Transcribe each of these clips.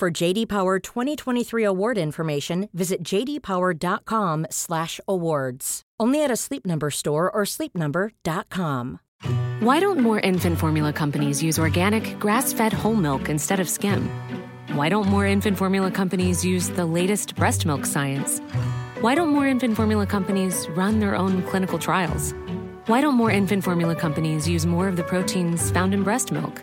For JD Power 2023 award information, visit jdpower.com/awards. Only at a Sleep Number store or sleepnumber.com. Why don't more infant formula companies use organic, grass fed whole milk instead of skim? Why don't more infant formula companies use the latest breast milk science? Why don't more infant formula companies run their own clinical trials? Why don't more infant formula companies use more of the proteins found in breast milk?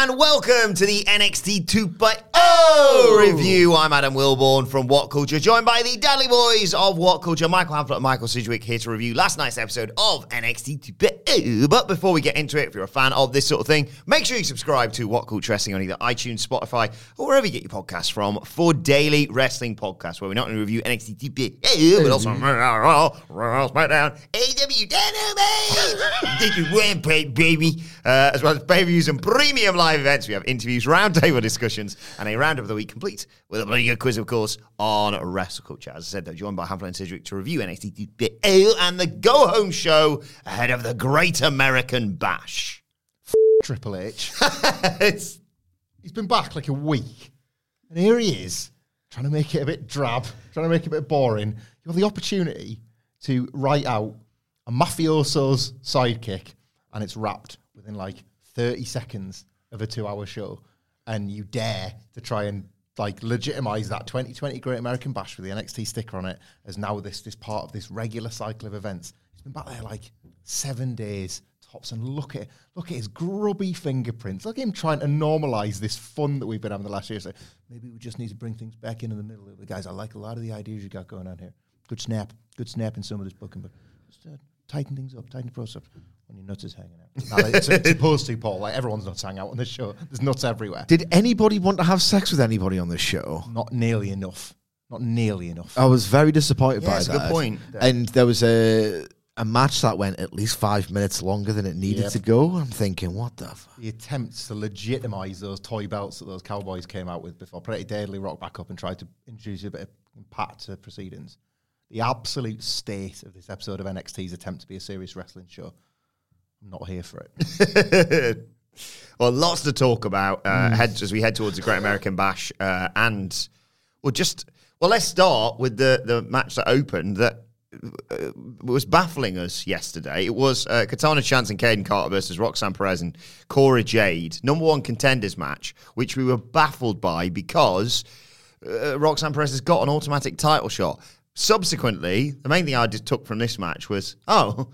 and welcome to the NXT 2.0 review. I'm Adam Wilborn from What Culture, joined by the Dudley Boys of What Culture, Michael Hamflett and Michael Sidgwick, here to review last night's episode of NXT 2.0. But before we get into it, if you're a fan of this sort of thing, make sure you subscribe to What Culture Wrestling on either iTunes, Spotify, or wherever you get your podcasts from for daily wrestling podcasts, where we not only review NXT 2.0, but also Raw, Raw, SmackDown, AEW Dynamite, Think you Rampage, baby, uh, as well as pay-per-views and premium live events. We have interviews, roundtable discussions, and a roundup of the week complete with a bloody good quiz, of course, on Wrestle Culture. As I said, though, joined by Hamflett and Sidgwick to review NXT 2.0 and the go-home show ahead of the Great American Bash. Triple H. He's been back like a week. And here he is, trying to make it a bit drab, trying to make it a bit boring. You have the opportunity to write out a mafioso's sidekick, and it's wrapped within like 30 seconds of a two hour show. And you dare to try and like legitimize that 2020 Great American Bash with the NXT sticker on it as now this this part of this regular cycle of events. He's been back there like seven days tops, and look at look at his grubby fingerprints. Look at him trying to normalize this fun that we've been having the last year. So maybe we just need to bring things back into the middle. The guys, I like a lot of the ideas you got going on here. Good snap, good snap in some of this booking, but just uh, tighten things up, tighten the process up when your nuts is hanging out. It's, it's supposed to, Paul. Like everyone's nuts hang out on this show. There's nuts everywhere. Did anybody want to have sex with anybody on this show? Not nearly enough. Not nearly enough. I was very disappointed Yeah, by that's a that. good point. And there was a a match that went at least five minutes longer than it needed Yep. to go. I'm thinking, what the? F-? the attempts to legitimize those toy belts that those cowboys came out with before Pretty Deadly rocked back up and tried to introduce a bit of pat to proceedings. The absolute state of this episode of NXT's attempt to be a serious wrestling show. I'm not here for it. well, lots to talk about uh, head, as we head towards the Great American Bash, uh, and well, just well, let's start with the the match that opened that uh, was baffling us yesterday. It was uh, Katana Chance and Kayden Carter versus Roxanne Perez and Cora Jade, number one contenders match, which we were baffled by because uh, Roxanne Perez has got an automatic title shot. Subsequently, the main thing I just took from this match was, oh,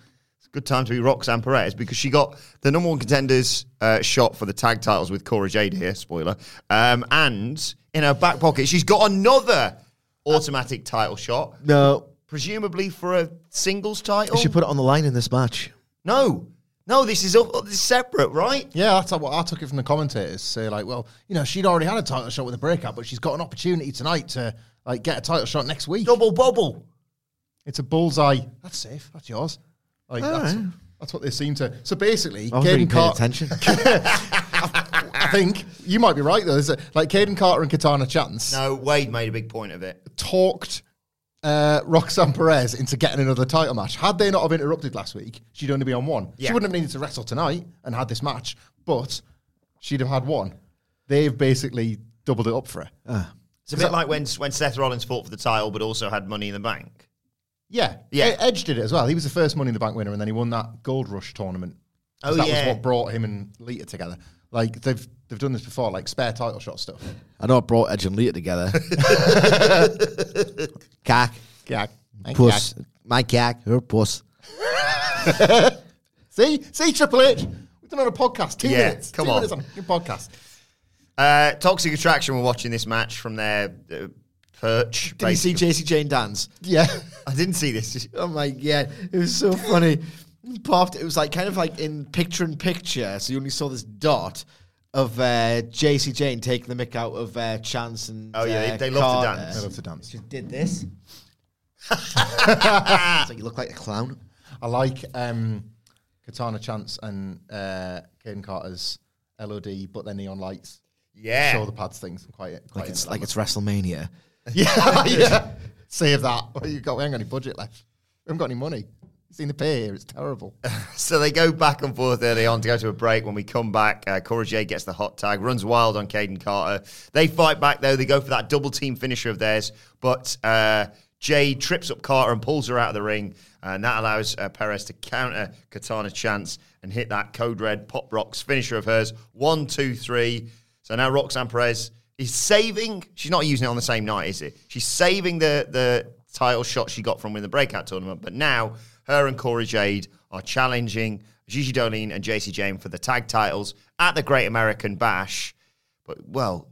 good time to be Roxanne Perez because she got the number one contenders uh, shot for the tag titles with Cora Jade here, spoiler. Um, and in her back pocket, she's got another automatic title shot, No, presumably for a singles title. they should put it on the line in this match. no, no, this is all, this is separate, right? Yeah, that's what I took it from the commentators. Say like, well, you know, she'd already had a title shot with a breakout, but she's got an opportunity tonight to like get a title shot next week. Double bubble. It's a bullseye. That's safe. That's yours. Like that's, right. that's what they seem to. So basically, I was really Carter. attention. I think you might be right though. There's a, like Kayden Carter and Katana Chance No, Wade made a big point of it. talked uh, Roxanne Perez into getting another title match. Had they not have interrupted last week, she'd only be on one. Yeah. She wouldn't have needed to wrestle tonight and had this match, but she'd have had one. They've basically doubled it up for her. It's a bit like when when Seth Rollins fought for the title, but also had Money in the Bank. Yeah, Yeah. Edge did it as well. He was the first Money in the Bank winner, and then he won that Gold Rush tournament. Oh, that yeah. was what brought him and Lita together. Like they've they've done this before, like spare title shot stuff. I know it brought Edge and Lita together. Cack. Yeah, Plus, My gag, her puss. See, see, Triple H. We've done on a podcast. Two Yeah, minutes. come two on. minutes on your podcast. Uh, Toxic Attraction were watching this match from their uh, perch. Did you see. Jacy Jayne dance? Yeah. I didn't see this. Oh my god, it was so funny. He Popped. It was like kind of like in picture in picture, so you only saw this dot of uh, Jacy Jayne taking the mick out of uh, Chance and. Oh, yeah, they- uh, they love to Carter. dance. They love to dance. Just did this. it's like you look like a clown. I like um, Katana Chance and uh, Kayden Carter's LOD, but then neon lights. Yeah. Show the pads things. I'm quite, quite Like it's into like it's WrestleMania. yeah, yeah. Save that. What you got? We ain't got any budget left. We haven't got any money. Seen the pay here? It's terrible. So they go back and forth early on to go to a break. When we come back, uh, Cora Jade gets the hot tag, runs wild on Kayden Carter. They fight back though. They go for that double team finisher of theirs, but uh, Jade trips up Carter and pulls her out of the ring, and that allows uh, Perez to counter Katana Chance and hit that Code Red Pop Rocks finisher of hers. One, two, three. So now Roxanne Perez is saving. She's not using it on the same night, is it? She's saving the the title shot she got from winning the breakout tournament, but now her and Cora Jade are challenging Gigi Dolin and Jacy Jayne for the tag titles at the Great American Bash. But well,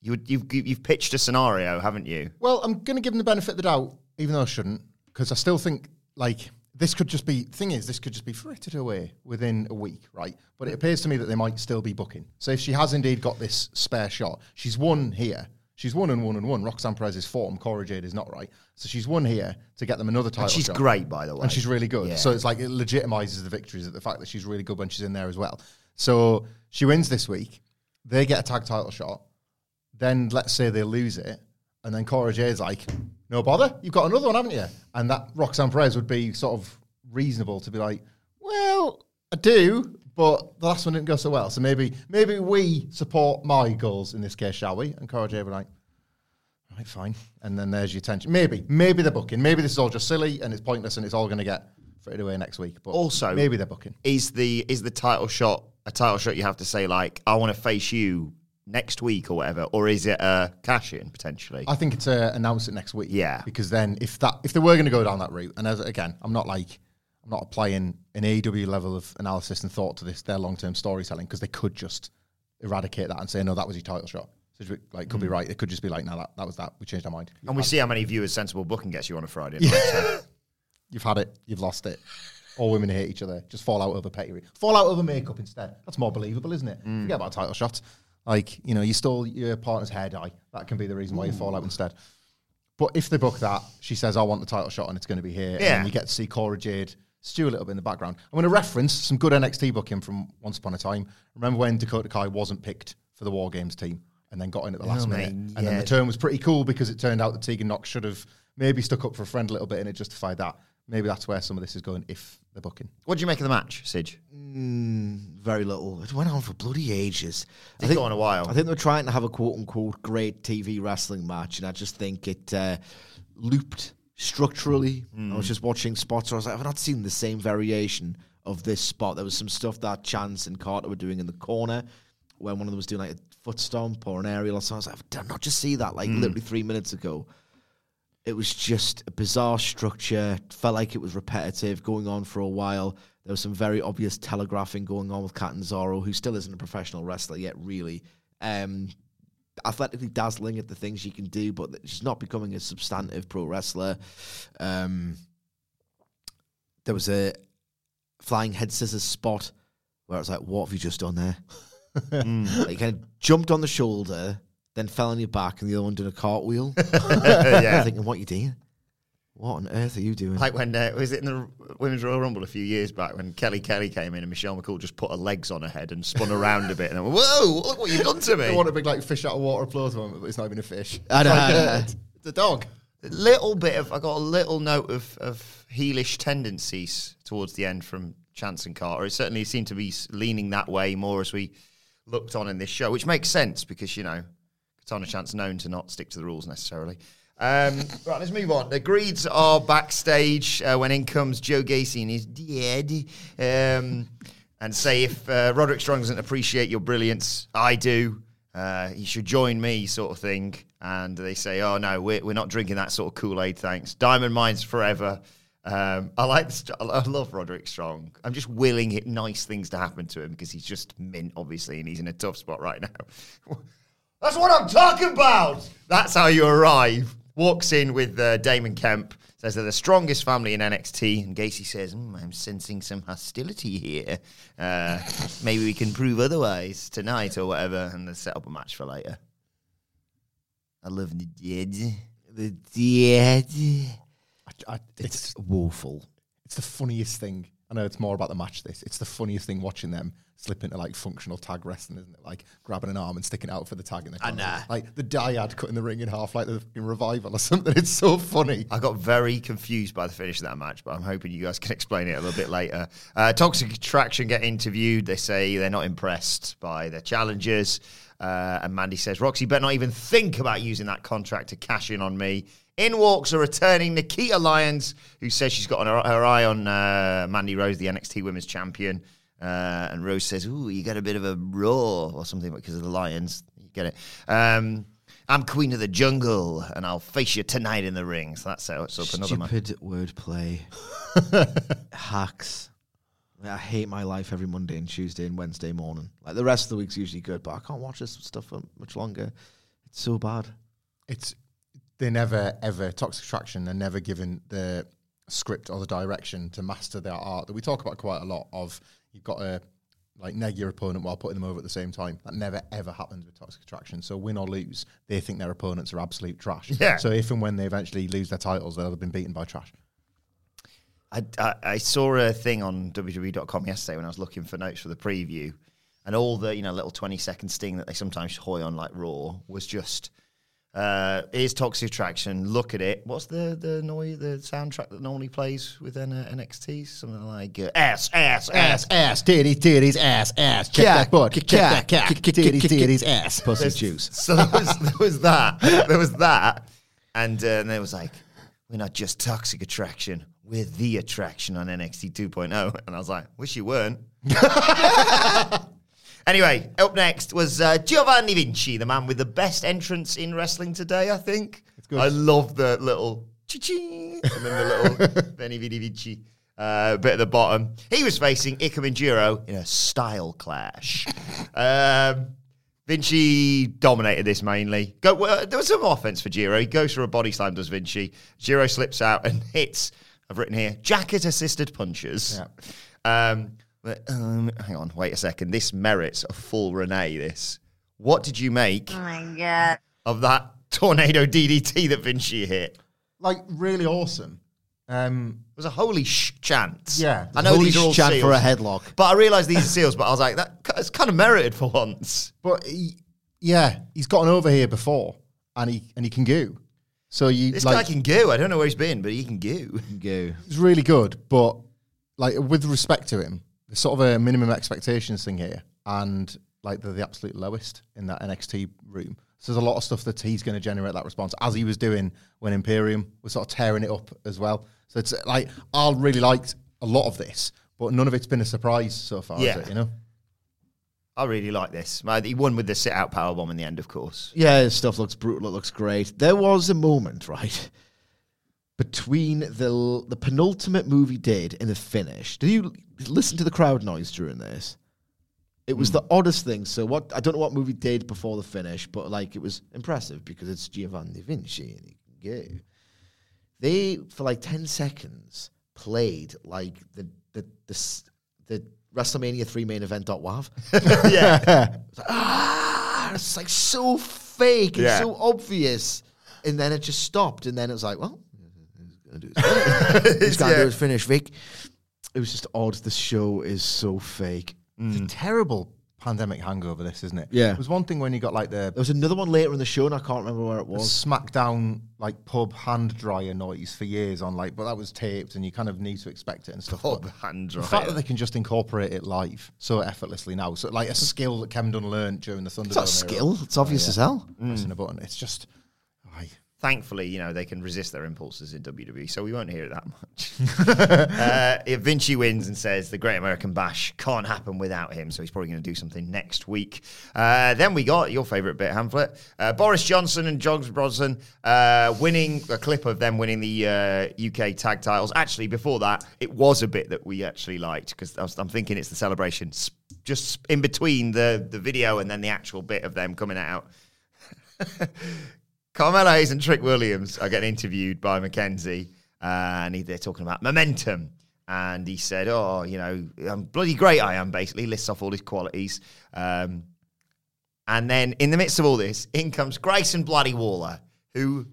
you you've you've pitched a scenario, haven't you? Well, I'm going to give them the benefit of the doubt, even though I shouldn't, because I still think like this could just be. Thing is, this could just be frittered away within a week, right? But it appears to me that they might still be booking. So if she has indeed got this spare shot, she's won here. She's won and won and won. Roxanne Perez is form. Cora Jade is not right. So she's won here to get them another title. And she's shot. great, by the way. and she's really good. Yeah. So it's like it legitimizes the victories, at the fact that she's really good when she's in there as well. So she wins this week. They get a tag title shot. Then let's say they lose it, and then Cora Jay's like, "No bother, you've got another one, haven't you?" And that Roxanne Perez would be sort of reasonable to be like, "Well, I do." But the last one didn't go so well, so maybe maybe we support my goals in this case, shall we? And Cora would be like, Right, fine. And then there's your tension. Maybe, maybe they're booking. Maybe this is all just silly and it's pointless and it's all going to get frittered away next week. But Also- maybe they're booking. is the is the title shot a title shot you have to say like I want to face you next week or whatever, or is it a cash in potentially? I think it's uh, announce it next week. Yeah. Because then if that if they were going to go down that route, and as again, I'm not like I'm not applying an AEW level of analysis and thought to this their long term storytelling because they could just eradicate that and say no, that was your title shot. So like could be right. It could just be like no, that that was that. We changed our mind. and we see how many viewers sensible booking gets you on a Friday. night, so. You've had it. You've lost it. All women hate each other. Just fall out over petty. Fall out over makeup instead. That's more believable, isn't it? Mm. Forget about title shots. Like you know, you stole your partner's hair dye. That can be the reason why you fall out instead. But if they book that, she says, "I want the title shot, and it's going to be here." And Yeah. then you get to see Cora Jade stew a little bit in the background. I'm going to reference some good NXT booking from Once Upon a Time. Remember when Dakota Kai wasn't picked for the War Games team and then got in at the last Oh, minute, mate, and then the turn was pretty cool because it turned out that Tegan Nox should have maybe stuck up for a friend a little bit, and it justified that. Maybe that's where some of this is going if they're booking. What do you make of the match, Sidge? Mm, very little. It went on for bloody ages. Did go on a while. I think they're trying to have a quote unquote great TV wrestling match, and I just think it uh, looped structurally. Mm. I was just watching spots where I was like, I've not seen the same variation of this spot. There was some stuff that Chance and Carter were doing in the corner when one of them was doing like a foot stomp or an aerial or something. I was like, did I not just see that like mm. literally three minutes ago? It was just a bizarre structure. Felt like it was repetitive, going on for a while. There was some very obvious telegraphing going on with Catanzaro, who still isn't a professional wrestler yet, really. Um, athletically dazzling at the things she can do, but she's not becoming a substantive pro wrestler. Um, there was a flying head scissors spot where I was like, "What have you just done there?" like, you kind of jumped on the shoulder, then fell on your back, and the other one did a cartwheel. yeah. I'm thinking, what are you doing? What on earth are you doing? Like when uh, was it in the Women's Royal Rumble a few years back when Kelly Kelly came in and Michelle McCool just put her legs on her head and spun around a bit and I went, "Whoa! Look what you've done to me!" I want a big like fish out of water applause moment, but it's not even a fish. I know, It's, like, uh, I know. it's- it's a dog. A little bit of I got a little note of of heelish tendencies towards the end from Chance and Carter. It certainly seemed to be leaning that way more as we looked on in this show, which makes sense because you know Katana Chance known to not stick to the rules necessarily. Um, right, let's move on. The Creeds are backstage uh, when in comes Joe Gacy and his dad, um, and say if uh, Roderick Strong doesn't appreciate your brilliance, I do. Uh, you should join me, sort of thing. And they say, "Oh no, we're we're not drinking that sort of Kool Aid, thanks. Diamond Mines forever." Um, I like. I love Roderick Strong. I'm just willing it, nice things to happen to him because he's just mint, obviously, and he's in a tough spot right now. That's what I'm talking about. That's how you arrive. Walks in with uh, Damon Kemp. Says they're the strongest family in NXT, and Gacy says, "Hmm, "I'm sensing some hostility here. Uh, maybe we can prove otherwise tonight or whatever." And they set up a match for later. I love the dead. The dead. I, I, it's It's woeful. it's the funniest thing. I know it's more about the match. This it's the funniest thing watching them slip into like functional tag wrestling, isn't it? Like grabbing an arm and sticking out for the tag in the corner. know. Like the dyad cutting the ring in half, like the fucking revival or something. It's so funny. I got very confused by the finish of that match, but I'm hoping you guys can explain it a little bit later. Uh, Toxic Attraction get interviewed. They say they're not impressed by their challengers. Uh, and Mandy says, Roxy better not even think about using that contract to cash in on me. In walks a returning Nikita Lyons, who says she's got her, her eye on uh, Mandy Rose, the NXT Women's Champion. Uh, and Rose says, Ooh, you got a bit of a roar or something because of the Lions. You get it. Um, I'm Queen of the Jungle, and I'll face you tonight in the ring. So that's sets up another match. Stupid wordplay. Hacks. I hate my life every Monday and Tuesday and Wednesday morning. Like the rest of the week's usually good, but I can't watch this stuff for much longer. It's so bad. It's they never ever toxic attraction. They're never given the script or the direction to master their art that we talk about quite a lot. Of you've got to like neg your opponent while putting them over at the same time. That never ever happens with toxic attraction. So win or lose, they think their opponents are absolute trash. Yeah. So if and when they eventually lose their titles, they'll have been beaten by trash. I, I, I saw a thing on WWE.com yesterday when I was looking for notes for the preview, and all the you know little twenty second sting that they sometimes hoy on like Raw was just uh, here's Toxic Attraction. Look at it. What's the the noise the soundtrack that normally plays within uh, NXT? Something like uh, ass ass ass. ass, titties, titties, ass, ass. Check Cat, that butt. cat, Check that cat, cat. cat, Titties, titties, ass. Pussy juice. So there was, there was that. There was that, and uh, and there was like, we're not just Toxic Attraction. We're the attraction on NXT 2.0. And I was like, wish you weren't. Anyway, up next was uh, Giovanni Vinci, the man with the best entrance in wrestling today, I think. I love the little chi-ching and then the little Benny Vidi Vinci uh, bit at the bottom. He was facing Jiro in a style clash. Um, Vinci dominated this mainly. Go, well, there was some offense for Jiro. He goes for a body slam, does Vinci. Jiro slips out and hits, I've written here, jacket assisted punches. Um, but, um, hang on, wait a second. This merits a full Renee, this. What did you make Oh my god. of that tornado DDT that Vinci hit? Like, really awesome. Um, It was a holy sh chant. Yeah. I know Holy these are all chant seals, for a headlock. But I realised these are seals, but I was like, that it's kind of merited for once. but he, yeah, he's gotten over here before, and he and he can go. So you This like, guy can go. I don't know where he's been, but he can go. Go. It's really good, but like with respect to him, there's sort of a minimum expectations thing here, and like they're the absolute lowest in that NXT room. So there's a lot of stuff that he's going to generate that response, as he was doing when Imperium was sort of tearing it up as well. So it's like I really liked a lot of this, but none of it's been a surprise so far. Yeah. Is it, you know. I really like this. He won with the sit out power bomb in the end, of course. Yeah, his stuff looks brutal. It looks great. There was a moment, right, between the the penultimate move he did and the finish. Did you listen to the crowd noise during this? It was the oddest thing. So what? I don't know what movie did before the finish, but like it was impressive because it's Giovanni Vinci and he can go. They for like ten seconds played like the the the, the WrestleMania three main event dot wav. yeah. ah, it's like so fake and Yeah. so obvious. And then it just stopped. And then it was like, well, to do his finish. he's going to Yeah. do his finish, Vic. It was just odd. The show is so fake. It's a mm. terrible pandemic hangover, this isn't it? Yeah. It was one thing when you got like the There was another one later in the show, and I can't remember where it was. smackdown like pub hand dryer noise for years on like, but that was taped and you kind of need to expect it and stuff. Pub but hand The fact that they can just incorporate it live so effortlessly now, so like a skill that Kevin Dunn learned during the Thunderdome. It's not a skill. It's obvious as hell. Pressing mm. a button, it's just. aye. Thankfully, you know, they can resist their impulses in WWE, so we won't hear it that much. uh, if Vinci wins and says the Great American Bash can't happen without him, so he's probably going to do something next week. Uh, then we got your favourite bit, Hamflett. Uh, Boris Johnson and Jogs Bronson uh, winning a clip of them winning the uh, UK tag titles. Actually, before that, it was a bit that we actually liked because I'm thinking it's the celebration just in between the, the video and then the actual bit of them coming out. Carmelo Hayes and Trick Williams are getting interviewed by Mackenzie, and they're talking about momentum. And he said, "Oh, you know, I'm bloody great. I am." Basically, lists off all his qualities. Um, and then, in the midst of all this, in comes Grayson Bloody Waller, who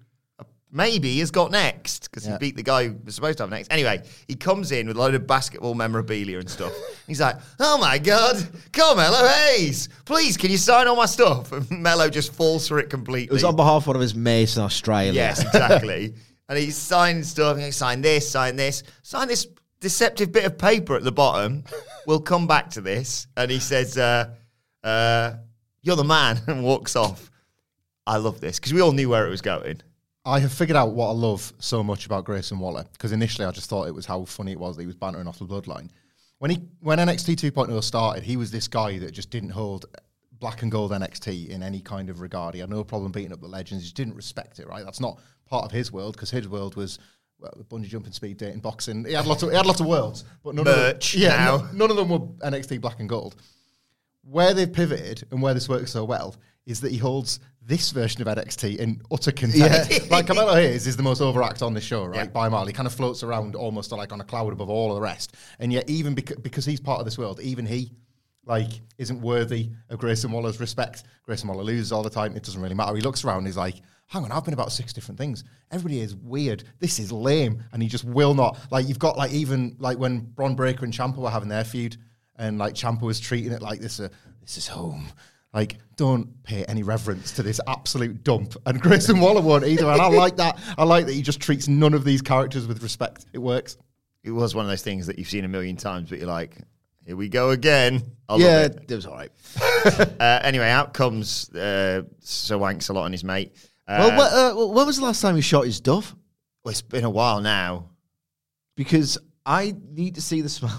maybe has got next because yeah. he beat the guy who was supposed to have next. Anyway, he comes in with a load of basketball memorabilia and stuff. He's like, "Oh my god, Carmelo Hayes, please, can you sign all my stuff?" And Mello just falls for it completely. It was on behalf of one of his mates in Australia. Yes, exactly. and he signing stuff. And he sign this, sign this, sign this deceptive bit of paper at the bottom. we'll come back to this. And he says, uh, uh, "You're the man," and walks off. I love this because we all knew where it was going. I have figured out what I love so much about Grayson Waller because initially I just thought it was how funny it was that he was bantering off the bloodline. When he when NXT 2.0 started, he was this guy that just didn't hold black and gold NXT in any kind of regard. He had no problem beating up the legends. He just didn't respect it. Right, that's not part of his world because his world was well, bungee jumping, speed dating, boxing. He had lots of he had lots of worlds, but none Merch of them, yeah, n- none of them were NXT black and gold. Where they've pivoted and where this works so well is that he holds this version of NXT in utter contempt. Yeah. like Carmelo Hayes is the most overact on the show, right? Yeah. By Marley. He kind of floats around almost like on a cloud above all of the rest. And yet, even beca- because he's part of this world, even he like isn't worthy of Grayson Waller's respect. Grayson Waller loses all the time. It doesn't really matter. He looks around. And he's like, "Hang on, I've been about six different things. Everybody is weird. This is lame." And he just will not. Like you've got like even like when Bron Breakker and Ciampa were having their feud, and like Ciampa was treating it like this. Uh, this is home. Like, don't pay any reverence to this absolute dump. And Grayson Waller won't either. And I like that. I like that he just treats none of these characters with respect. It works. It was one of those things that you've seen a million times, but you're like, here we go again. I yeah, it. it. was all right. uh, anyway, out comes uh, Sir Wanks a lot on his mate. Uh, well, uh, when was the last time he shot his duff? Well, it's been a while now. Because I need to see this man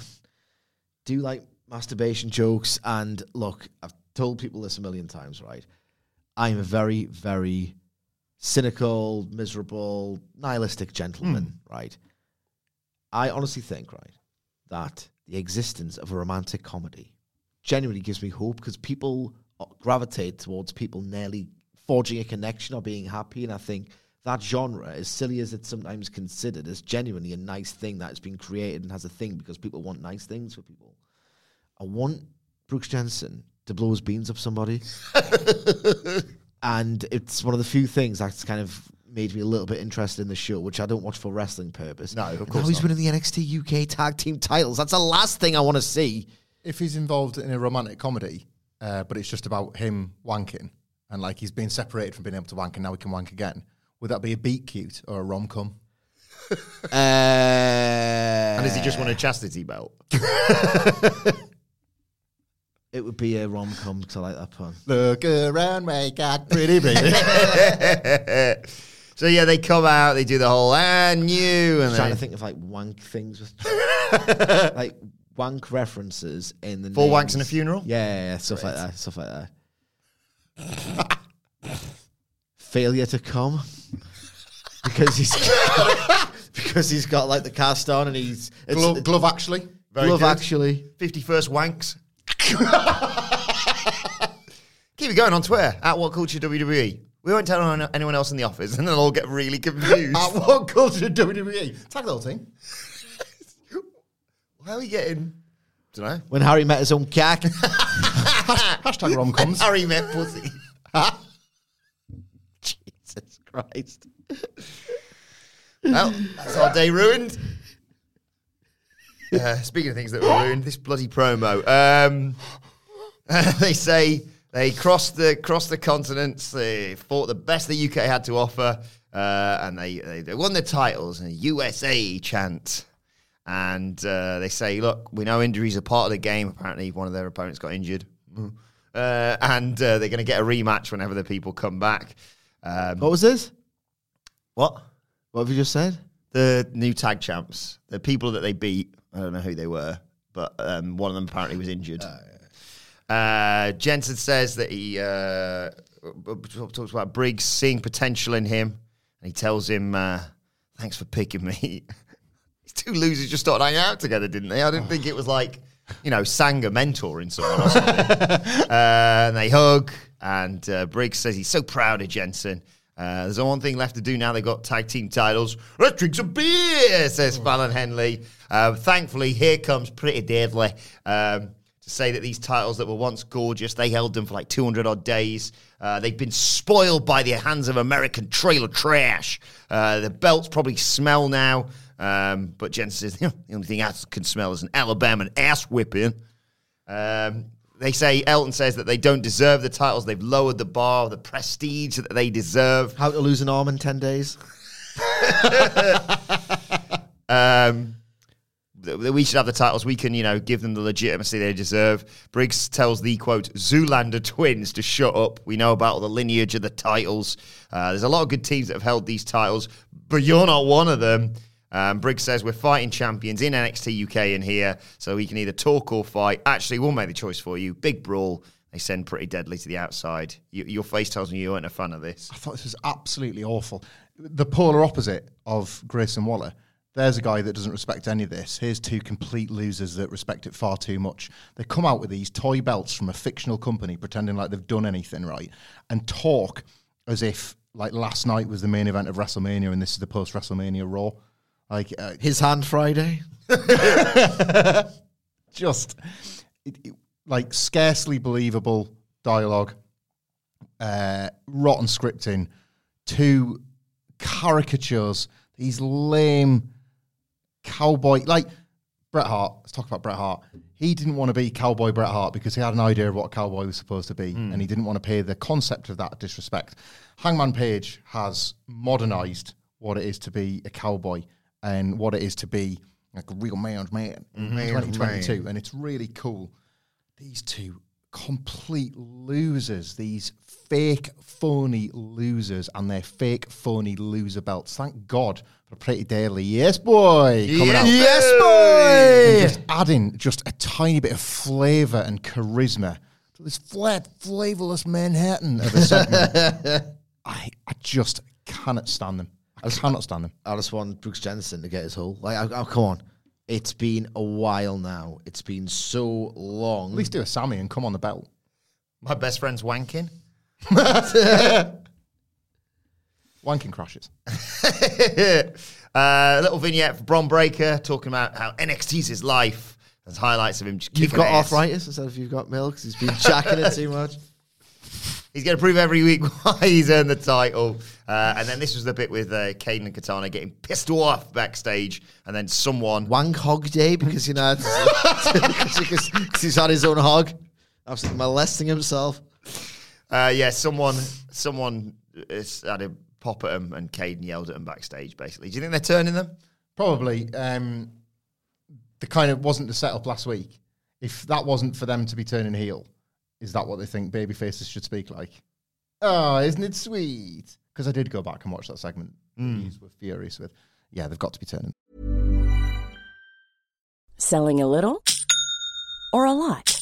do like masturbation jokes. And look, I've told people this a million times, right? I'm a very, very cynical, miserable, nihilistic gentleman, mm. right? I honestly think, right, that the existence of a romantic comedy genuinely gives me hope because people gravitate towards people nearly forging a connection or being happy. And I think that genre, as silly as it's sometimes considered, is genuinely a nice thing that has been created and has a thing because people want nice things for people. I want Brooks Jensen to blow his beans up somebody. and it's one of the few things that's kind of made me a little bit interested in the show, which I don't watch for wrestling purpose. No, of course. Now he's winning the NXT UK tag team titles. That's the last thing I want to see. If he's involved in a romantic comedy, uh, but it's just about him wanking, and like he's been separated from being able to wank, and now he can wank again, would that be a beat cute or a rom com? uh, and does he just want a chastity belt? It would be a rom com because I like that pun. Look around, make God pretty baby. so yeah, they come out, they do the whole and you and trying they, to think of like wank things with like wank references in the four names. wanks in a funeral. Yeah, yeah, yeah stuff like that. Stuff like that. Failure to come because he's because he's got like the cast on and he's glove, glove actually. Very glove good. actually. Fifty first wanks. Keep it going on Twitter at What Culture WWE. We won't tell anyone else in the office, and they'll all get really confused. at What Culture WWE. Tag the whole thing. Why are we getting? Don't know. When Harry met his own cack. Hashtag romcoms. Harry met pussy. Jesus Christ. well, that's our day ruined. Uh, speaking of things that were ruined, this bloody promo. Um, they say they crossed the crossed the continents. They fought the best the UK had to offer, uh, and they, they, they won the titles. And USA chant. And uh, they say, look, we know injuries are part of the game. Apparently, one of their opponents got injured. Uh, and uh, they're going to get a rematch whenever the people come back. Um, what was this? What? What have you just said? The new tag champs, the people that they beat. I don't know who they were, but um, one of them apparently was injured. Uh, Jensen says that he uh, talks about Briggs seeing potential in him, and he tells him, uh, "Thanks for picking me." These two losers just started hanging out together, didn't they? I didn't think it was like you know Sanga mentoring someone or something. uh, and they hug, and uh, Briggs says he's so proud of Jensen. Uh, there's one thing left to do now. They've got tag team titles. Let's drink some beer, says Fallon Henley. Uh, thankfully, here comes Pretty Deadly um, to say that these titles that were once gorgeous, they held them for like 200 odd days. Uh, they've been spoiled by the hands of American trailer trash. Uh, the belts probably smell now. Um, but Jensen says the only thing I can smell is an Alabama ass whipping. Um, they say Elton says that they don't deserve the titles. They've lowered the bar, the prestige that they deserve. How to lose an arm in 10 days? Um, we should have the titles. We can, you know, give them the legitimacy they deserve. Briggs tells the quote Zoolander twins to shut up. We know about the lineage of the titles. Uh, there's a lot of good teams that have held these titles, but you're not one of them. Um, Briggs says we're fighting champions in NXT UK and here, so we can either talk or fight. Actually, we'll make the choice for you. Big brawl. They send pretty deadly to the outside. You, your face tells me you weren't a fan of this. I thought this was absolutely awful. The polar opposite of Grayson Waller. There's a guy that doesn't respect any of this. Here's two complete losers that respect it far too much. They come out with these toy belts from a fictional company, pretending like they've done anything right, and talk as if like last night was the main event of WrestleMania and this is the post WrestleMania Raw. Like uh, His hand Friday? just it, it- like scarcely believable dialogue, uh, rotten scripting, two caricatures, these lame cowboy like Bret Hart. Let's talk about Bret Hart. He didn't want to be cowboy Bret Hart because he had an idea of what a cowboy was supposed to be, and he didn't want to pay the concept of that disrespect. Hangman Page has modernized what it is to be a cowboy and what it is to be like a real man's man in 2022, mm-hmm. and it's really cool these two complete losers, these fake, phony losers, and their fake, phony loser belts. Thank God for Pretty Daily. Yes, boy. Coming out. Yes, And boy! Just adding just a tiny bit of flavour and charisma to this flat, flavourless Manhattan of a segment. I, I just cannot stand them. I just cannot stand them. I just want Brooks Jensen to get his hull. Like, oh, come on. It's been a while now. It's been so long. At least do a Sammy and come on the belt. My best friend's wanking. Wanking crashes. uh, a little vignette for Bron Breakker talking about how NXT's his life. There's highlights of him just You've got ass. arthritis instead of you've got milk 'cause he's been jacking it too much. He's going to prove every week why he's earned the title. Uh, and then this was the bit with uh, Kayden and Katana getting pissed off backstage. And then someone. Wang hog day because, you know, because he's had his own hog. Absolutely molesting himself. Uh, yeah, someone someone is, had a pop at him and Kayden yelled at him backstage, basically. Do you think they're turning them? Probably. Um, the kind of wasn't the setup last week. If that wasn't for them to be turning heel, is that what they think baby faces should speak like? Oh, isn't it sweet? Because I did go back and watch that segment. Hmm. These were furious with. Yeah, they've got to be turning. Selling a little or a lot?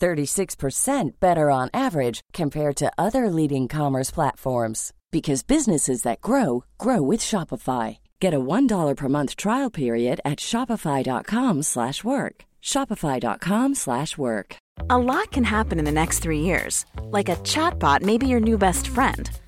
36% better on average compared to other leading commerce platforms because businesses that grow grow with Shopify. Get a $1 per month trial period at shopify.com/work. shopify.com/work. A lot can happen in the next three years. Like a chatbot may be your new best friend.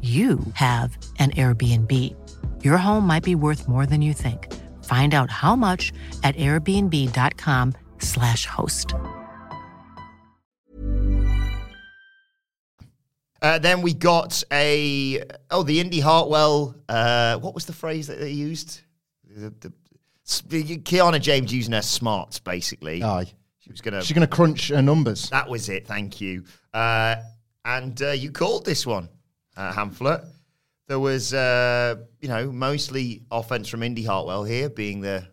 you have an Airbnb. Your home might be worth more than you think. Find out how much at airbnb.com/slash host. Uh, then we got a oh the Indi Hartwell. Uh, what was the phrase that they used? The, the, Kiana James using her smarts basically. Aye. She was gonna. She's going to crunch her numbers. That was it. Thank you. Uh, and uh, you called this one, uh, Hamflett. There was, uh, you know, mostly offense from Indi Hartwell here, being the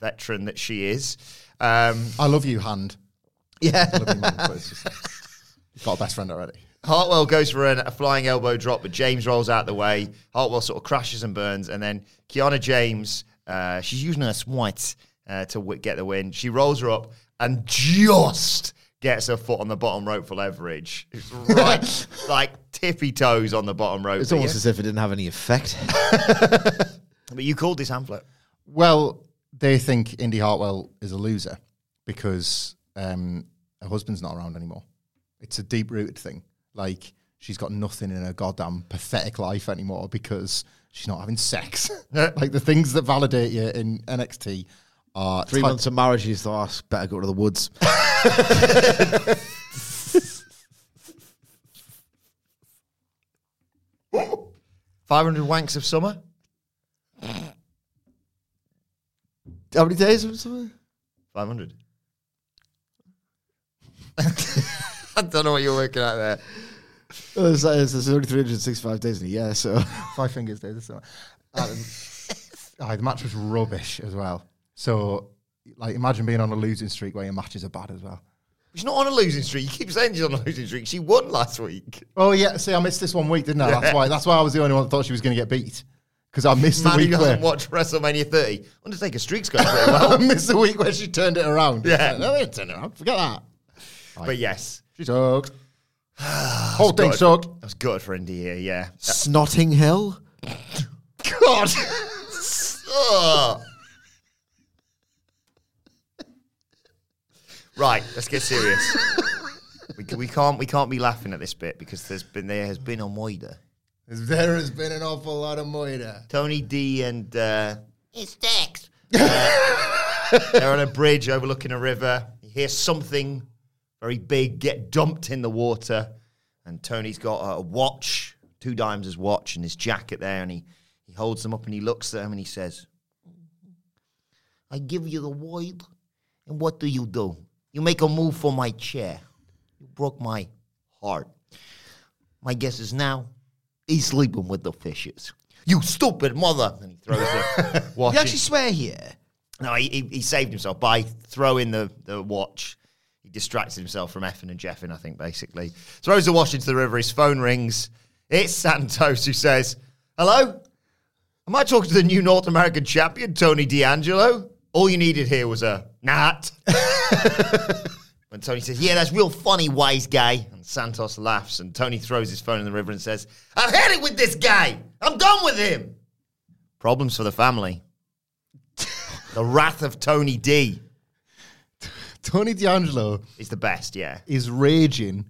veteran that she is. Um, I love you, Hand. yeah. I love you, man, just, you've got a best friend already. Hartwell goes for an, a flying elbow drop, but James rolls out the way. Hartwell sort of crashes and burns, and then Kiana James, uh, she's using her swites uh, to w- get the win. She rolls her up and just gets her foot on the bottom rope for leverage. It's right, like tippy toes on the bottom rope. It's almost yeah. as if it didn't have any effect. But you called this Hamflett. Well, they think Indi Hartwell is a loser because um, her husband's not around anymore. It's a deep rooted thing. Like she's got nothing in her goddamn pathetic life anymore because she's not having sex. like the things that validate you in NXT are Three ti- months of marriage, you thought, oh, better go to the woods. Five hundred wanks of summer. How many days of summer? Five hundred. I don't know what you're working out there. Oh, there's, there's there's only 365 days in a year, so. five fingers days. This summer. Um, aye, the match was rubbish as well. So, like, imagine being on a losing streak where your matches are bad as well. She's not on a losing streak. You keep saying she's on a losing streak. She won last week. Oh yeah, see, I missed this one week, didn't I? That's why. That's why I was the only one that thought she was going to get beat because I missed the Man who week doesn't where watch WrestleMania 30. Undertaker streak's going pretty well. I missed the week where she turned it around. Yeah. no, they didn't turn it around. Forget that. but yes, She sucked. Whole thing good. sucked. I was good for India. Yeah. Snotting Hill? God. Ugh. Right. Let's get serious. we, we can't we can't be laughing at this bit because there's been there has been a moida. There has been an awful lot of moida. Tony D and uh, it's Dex. Uh, they're on a bridge overlooking a river. You hear something very big get dumped in the water, and Tony's got a watch, two dimes his watch, and his jacket there, and he he holds them up and he looks at them and he says, "I give you the word, and what do you do? You make a move for my chair. You broke my heart. My guess is now he's sleeping with the fishes." You stupid mother! And he throws the watch. You in- actually swear here? no, he, he, he saved himself by throwing the, the watch. He distracted himself from effing and jeffing, I think, basically. Throws the watch into the river. His phone rings. It's Santos who says, Hello? Am I talking to the new North American champion, Tony D'Angelo? All you needed here was a nat. and Tony says, Yeah, that's real funny, wise guy. And Santos laughs, and Tony throws his phone in the river and says, I've had it with this guy. I'm done with him. Problems for the family. The wrath of Tony D Tony D'Angelo is the best, yeah. is raging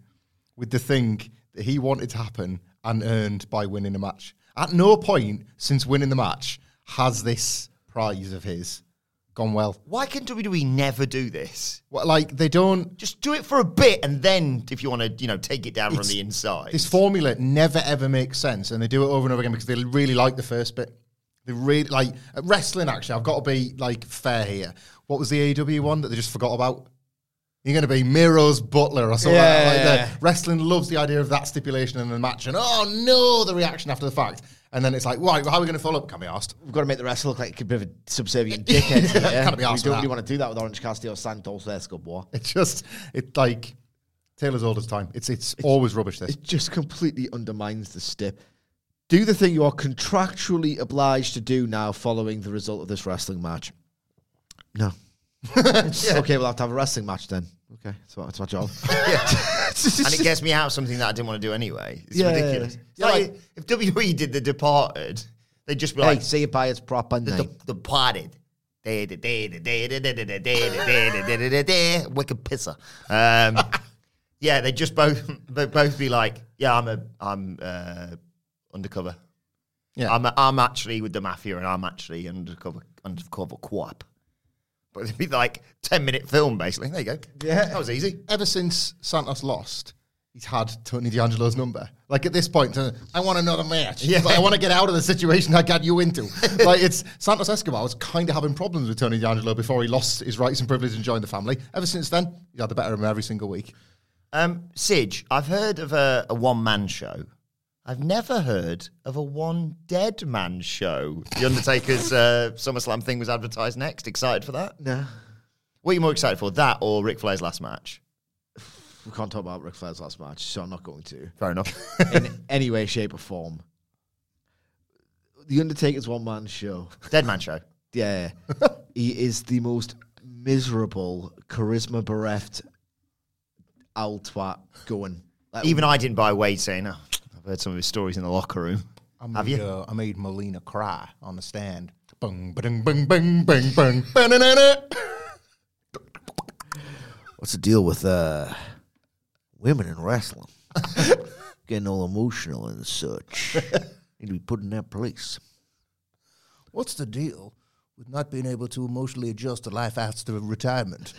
with the thing that he wanted to happen and earned by winning the match. At no point since winning the match has this prize of his gone well. Why can WWE never do this? Well, Like they don't. Just do it for a bit, and then if you want to, you know, take it down from the inside. This formula never ever makes sense, and they do it over and over again because they really like the first bit. They really like wrestling. Actually, I've got to be like fair here. What was the AEW one that they just forgot about? You're going to be Miro's butler or something Yeah. like that. Like wrestling loves the idea of that stipulation in the match, and oh no, the reaction after the fact. And then it's like, right, how are we going to follow up? Can't be asked. We've got to make the wrestler look like a bit of a subservient dickhead. here. Can't be asked. we don't really want to do that with Orange Cassidy or Santos Escobar. It's just, it's like Taylor's old as time. It's it's always rubbish. This It just completely undermines the stip. Do the thing you are contractually obliged to do now following the result of this wrestling match. No. Okay, we'll have to have a wrestling match then. Okay, so that's my job. and it gets me out of something that I didn't want to do anyway. It's Yeah. ridiculous. It's Yeah, like, if WWE did The Departed, they'd just be hey, like, say it by its proper The, name. the Departed. Wicked pisser. Um, yeah, they just both they both be like, yeah, I'm a I'm uh, undercover. Yeah. I'm I'm actually with the mafia and I'm actually undercover undercover co-op. But it'd be like ten minute film basically. There you go. Yeah. that was easy. ever since Santos lost, he's had Tony D'Angelo's number. Like at this point, uh, I want another match. Yeah. Like, I want to get out of the situation I got you into. like it's Santos Escobar was kind of having problems with Tony D'Angelo before he lost his rights and privileges and joined the family. Ever since then, he had the better of him every single week. Um, Sige, I've heard of a, a one man show. I've never heard of a one dead man show. The Undertaker's uh, SummerSlam thing was advertised next. Excited for that? no. What are you more excited for, that or Ric Flair's last match? We can't talk about Ric Flair's last match, so I'm not going to. Fair enough. In any way, shape, or form. The Undertaker's one man show. dead man show. Yeah. he is the most miserable, charisma bereft owl twat going. Like, Even I didn't buy Wade saying, oh, I've heard some of his stories in the locker room. I Have made, you? Uh, I made Molina cry on the stand. Bung, bung, bung, bung, bung, bung. What's the deal with uh, women in wrestling? Getting all emotional and such. Need to be put in their place. What's the deal with not being able to emotionally adjust to life after retirement?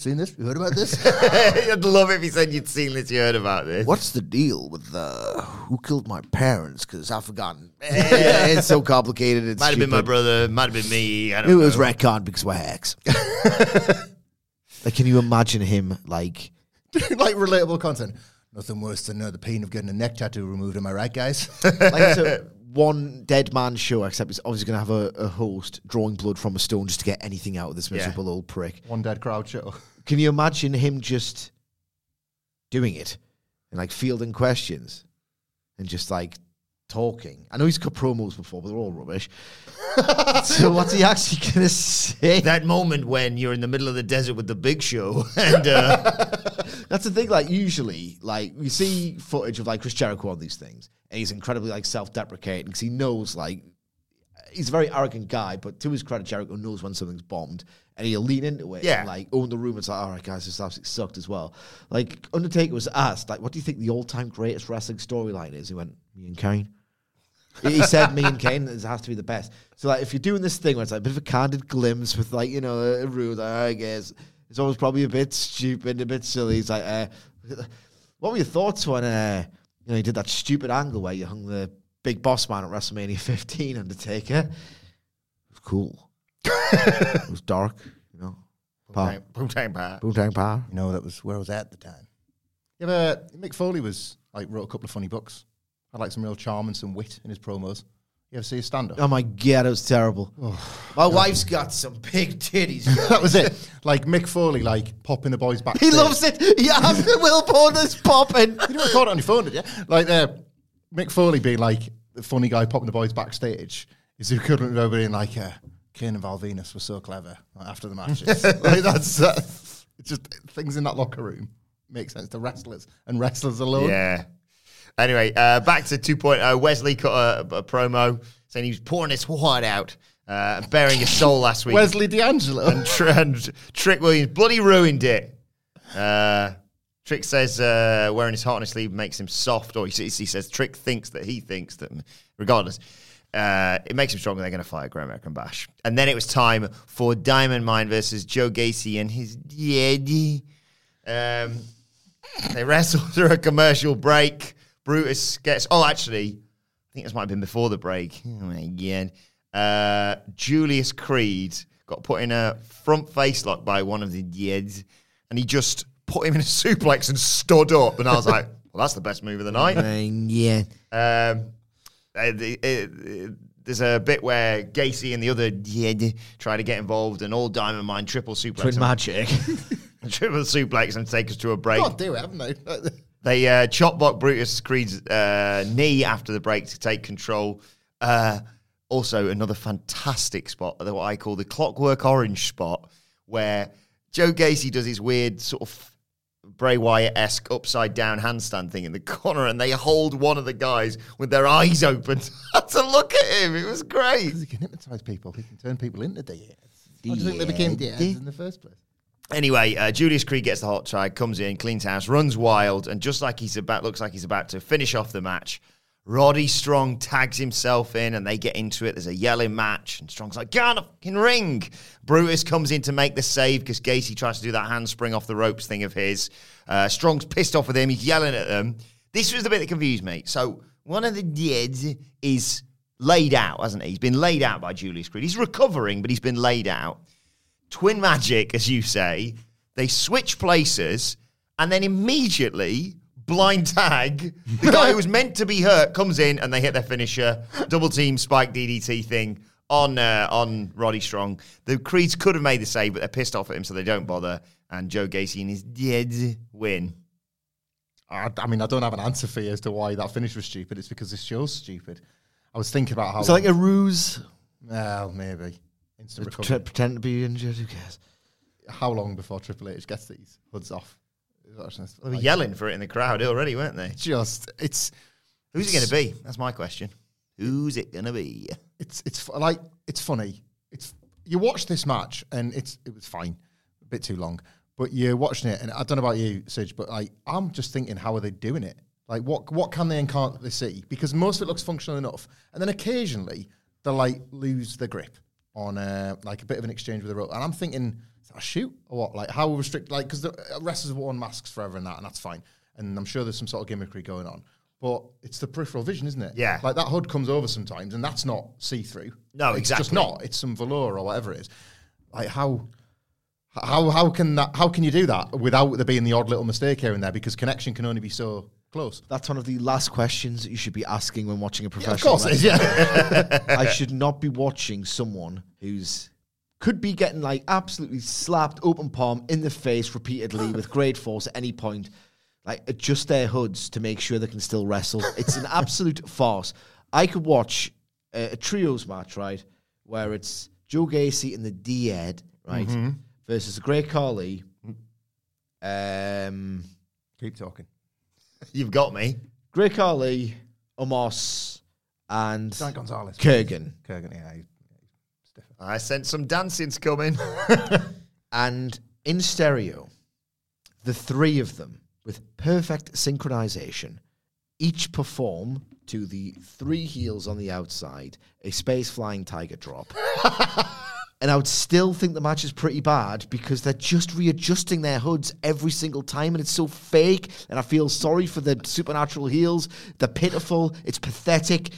Seen this? You heard about this? I'd love if you said you'd seen this, you heard about this. What's the deal with uh, who killed my parents? Because I've forgotten. it's so complicated. It's Might have been my stupid. brother, might have been me. I don't It know. was retcon because we're hacks. like, can you imagine him like? like relatable content. Nothing worse than uh, the pain of getting a neck tattoo removed. Am I right, guys? like it's a one dead man show, except it's obviously going to have a, a host drawing blood from a stone just to get anything out of this miserable old prick. One dead crowd show. Can you imagine him just doing it and like fielding questions and just like talking? I know he's cut promos before, but they're all rubbish. so what's he actually going to say? that moment when you're in the middle of the desert with the big show and uh, That's the thing. Like usually, like we see footage of like Chris Jericho on these things, and he's incredibly like self-deprecating because he knows like he's a very arrogant guy. But to his credit, Jericho knows when something's bombed, and he'll lean into it. Yeah. and, like own the room. It's like, all right, guys, this absolutely sucked as well. Like Undertaker was asked, like, what do you think the all-time greatest wrestling storyline is? He went, me and Kane. He said me and Kane it has to be the best. So like if you're doing this thing where it's like a bit of a candid glimpse with like, you know, a rule, like, I guess it's always probably a bit stupid, a bit silly. He's like, uh, what were your thoughts when uh, you know you did that stupid angle where you hung the big boss man at WrestleMania 15 Undertaker? It was cool. it was dark, you know. Power. Boomtang Power. Boomtang power. You know, that was where I was at the time. Yeah, but Mick Foley was like wrote a couple of funny books. Had like some real charm and some wit in his promos. You ever see his stand up? Oh my god, it was terrible. My wife's got some big titties. that was it. Like Mick Foley, like popping the boys back. he loves it. Yeah, Will Border's popping. You didn't record it on your phone, did you? Like uh, Mick Foley being like the funny guy popping the boys backstage is the equivalent of over being like, uh, Kane and Val Venis were so clever like, after the matches. like that's uh, it's just things in that locker room make sense to wrestlers and wrestlers alone. Yeah. Anyway, uh, back to 2.0. Wes Lee cut a, a promo saying he was pouring his heart out uh, and bearing his soul last week. Wes Lee D'Angelo. and, Tr- and Trick Williams bloody ruined it. Uh, Trick says uh, wearing his heart on his sleeve makes him soft, or he, says- he says Trick thinks that he thinks that, regardless, uh, it makes him stronger. They're going to fight at Great American Bash. And then it was time for Diamond Mine versus Joe Gacy and his daddy. Um, they wrestled through a commercial break. Brutus gets. Oh, actually, I think this might have been before the break. Oh my. Uh, Julius Creed got put in a front face lock by one of the Dyads, and he just put him in a suplex and stood up. And I was like, well, that's the best move of the night. yeah. Um, uh, the, uh, there's a bit where Gacy and the other Dyad try to get involved, and all Diamond Mine triple suplex. Twin him- magic. triple suplex and take us to a break. God, do it, haven't they? They uh, chop block Brutus Creed's uh, knee after the break to take control. Uh, also, another fantastic spot, what I call the Clockwork Orange spot, where Joe Gacy does his weird sort of Bray Wyatt esque upside down handstand thing in the corner, and they hold one of the guys with their eyes open to look at him. It was great. he can hypnotize people. He can turn people into deities. How do you think they became deities in the first place? Anyway, uh, Julius Creed gets the hot tag, comes in, cleans house, runs wild, and just like he's about, looks like he's about to finish off the match. Roddy Strong tags himself in, and they get into it. There's a yelling match, and Strong's like, "Get on the fucking ring!" Brutus comes in to make the save because Gacy tries to do that handspring off the ropes thing of his. Uh, Strong's pissed off with him. He's yelling at them. This was the bit that confused me. So one of the Dyads is laid out, hasn't he? He's been laid out by Julius Creed. He's recovering, but he's been laid out. Twin Magic, as you say, they switch places and then immediately blind tag the guy who was meant to be hurt comes in and they hit their finisher, double team spike DDT thing on uh, on Roddy Strong. The Creeds could have made the save, but they're pissed off at him, so they don't bother. And Joe Gacy and his Dyad win. I, I mean, I don't have an answer for you as to why that finish was stupid. It's because this show's stupid. I was thinking about how. It's like a ruse. well, maybe instant recovery. pretend to be injured. Who cares? how long before Triple H gets these hoods off? They were yelling for it in the crowd already, weren't they? Just it's Who's it going to be? That's my question. Who's it going to be? it's it's like it's funny. It's you watch this match and it's it was fine, a bit too long, but you're watching it and I don't know about you, Serge, but like I'm just thinking, how are they doing it? Like what what can they and can't they see? Because most of it looks functional enough, and then occasionally they like lose the grip on uh, like a bit of an exchange with a rope, and I'm thinking, is that a shoot or what? Like how restrict? Like because the uh, wrestlers have worn masks forever and that, and that's fine, and I'm sure there's some sort of gimmickry going on. But it's the peripheral vision, isn't it? Yeah. Like that hood comes over sometimes, and that's not see through. No, it's just not. It's some velour or whatever it is. Like how, how, how can that? How can you do that without there being the odd little mistake here and there? Because connection can only be so close. That's one of the last questions that you should be asking when watching a Yeah, professional. of course, it is, yeah. I should not be watching someone who's could be getting like absolutely slapped open palm in the face repeatedly with great force at any point. Like adjust their hoods to make sure they can still wrestle. It's an absolute farce. I could watch a, a trios match, right, where it's Joe Gacy and the Dyad, right, versus the Great Khali. Um, Keep talking. You've got me. Great Khali, Omos, and Dan Gonzalez. Kurgan. Kurgan, yeah. he- I sent some dancing's coming. And in stereo, the three of them, with perfect synchronization, each perform to the three heels on the outside a space flying tiger drop. and I would still think the match is pretty bad because they're just readjusting their hoods every single time and it's so fake. And I feel sorry for the supernatural heels. They're pitiful. It's pathetic.